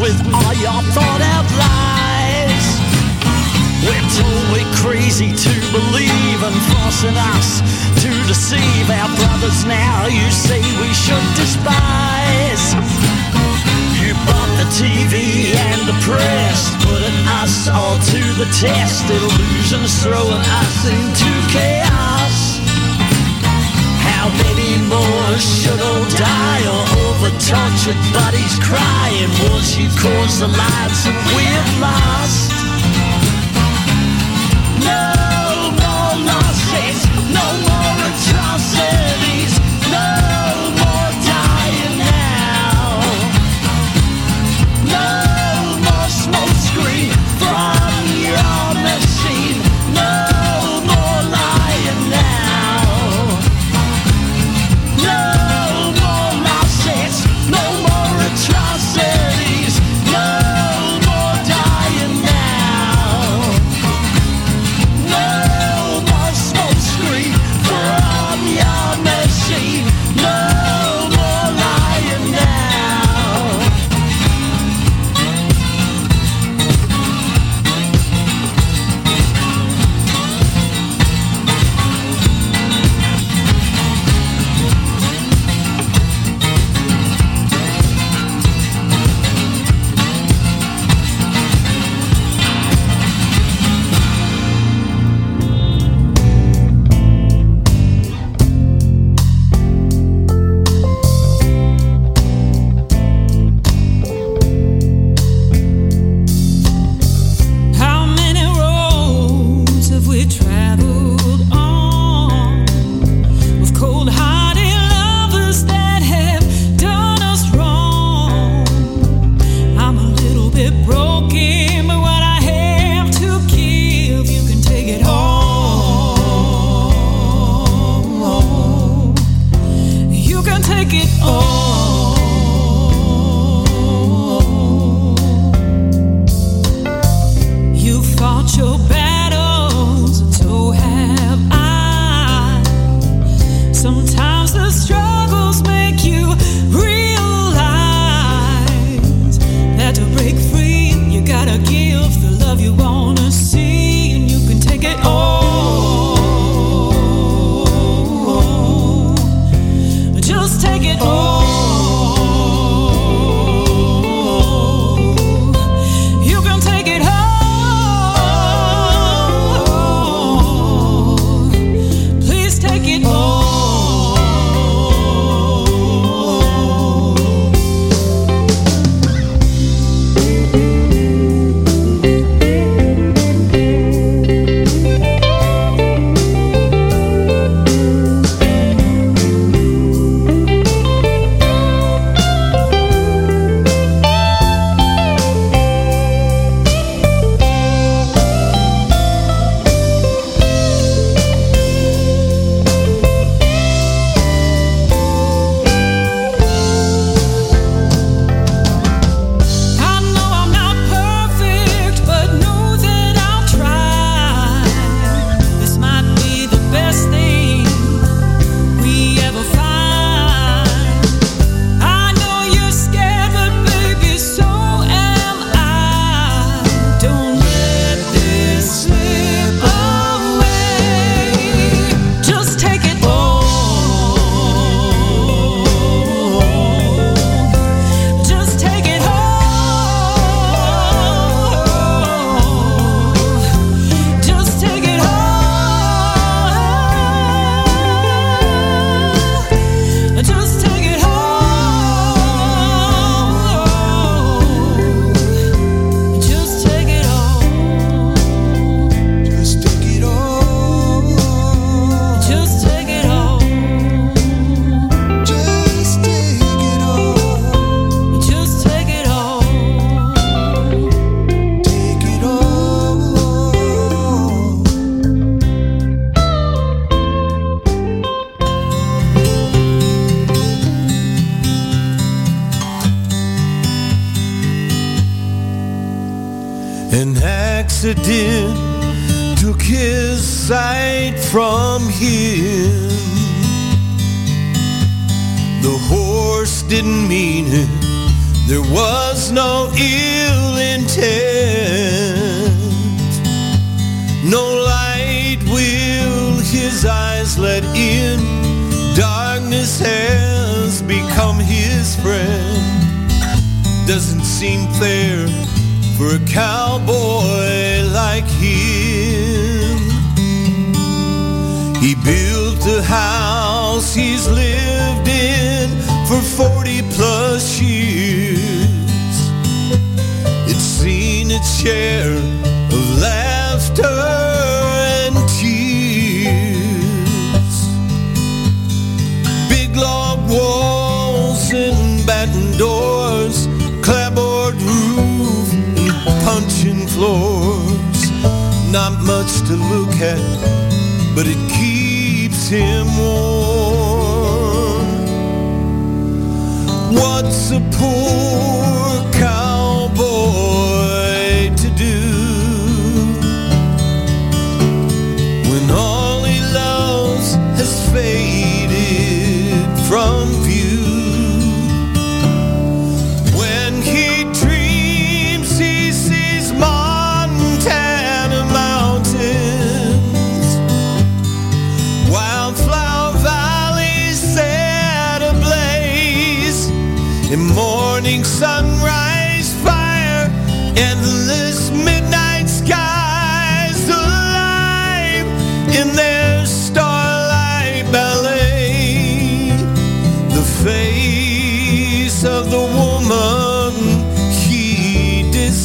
with all your thought out lies. We're totally crazy to believe and forcing us to deceive our brothers now. You say we should despise. You bought the TV and the press, putting us all to the test. Illusions throwing us into chaos. How many more should die or over tortured bodies crying? Will she cause the lives that we have lost?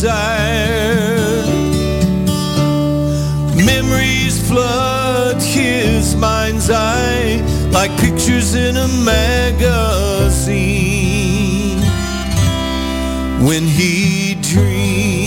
desired. Memories flood his mind's eye like pictures in a magazine when he dreams.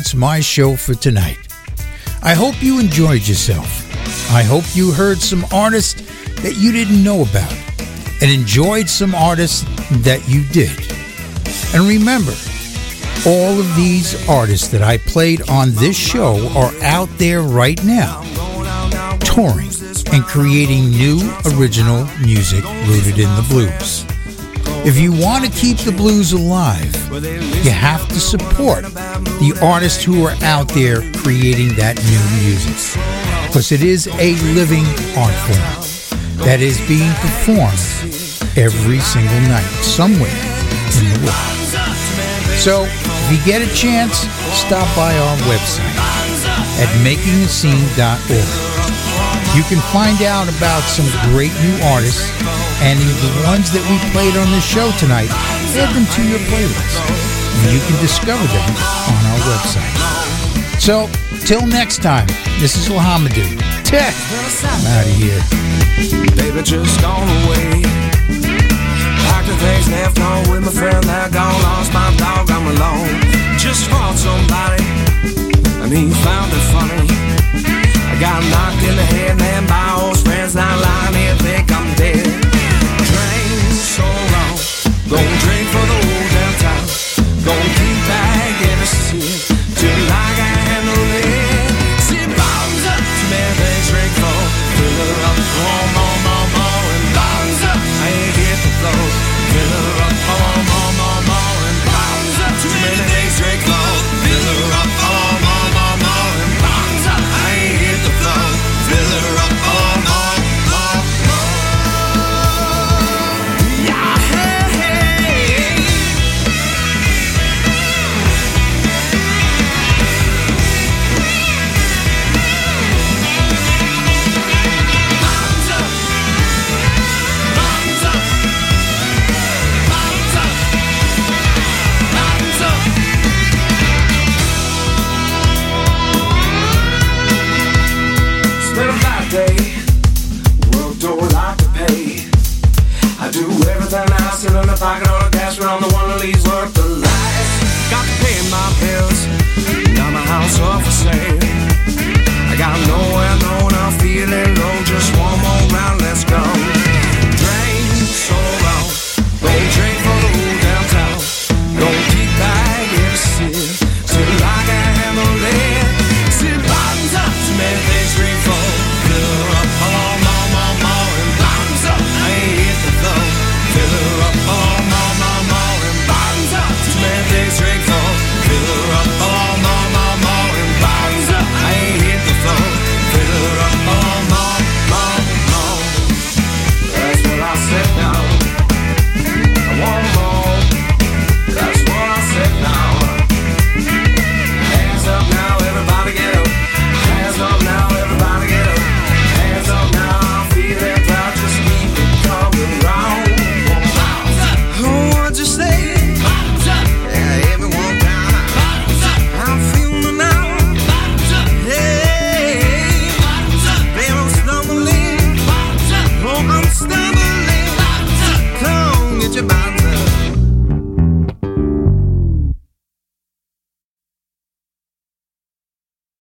That's my show for tonight. I hope you enjoyed yourself. I hope you heard some artists that you didn't know about and enjoyed some artists that you did. And remember, all of these artists that I played on this show are out there right now, touring and creating new original music rooted in the blues. If you want to keep the blues alive, you have to support the artists who are out there creating that new music. Because it is a living art form that is being performed every single night somewhere in the world. So, if you get a chance, stop by our website at makingascene.org. You can find out about some great new artists and the ones that we played on the show tonight, add them to your playlist. And you can discover them on our website. So, till next time, this is Lahamadou. Tech. I'm out of here. Baby, just gone away. Packed the things left home with my friend that gone lost my dog. I'm alone. Just fought somebody, and he found it funny. I got knocked in the head, man, by old friends. Now lying here, think I'm dead. Gonna drink for the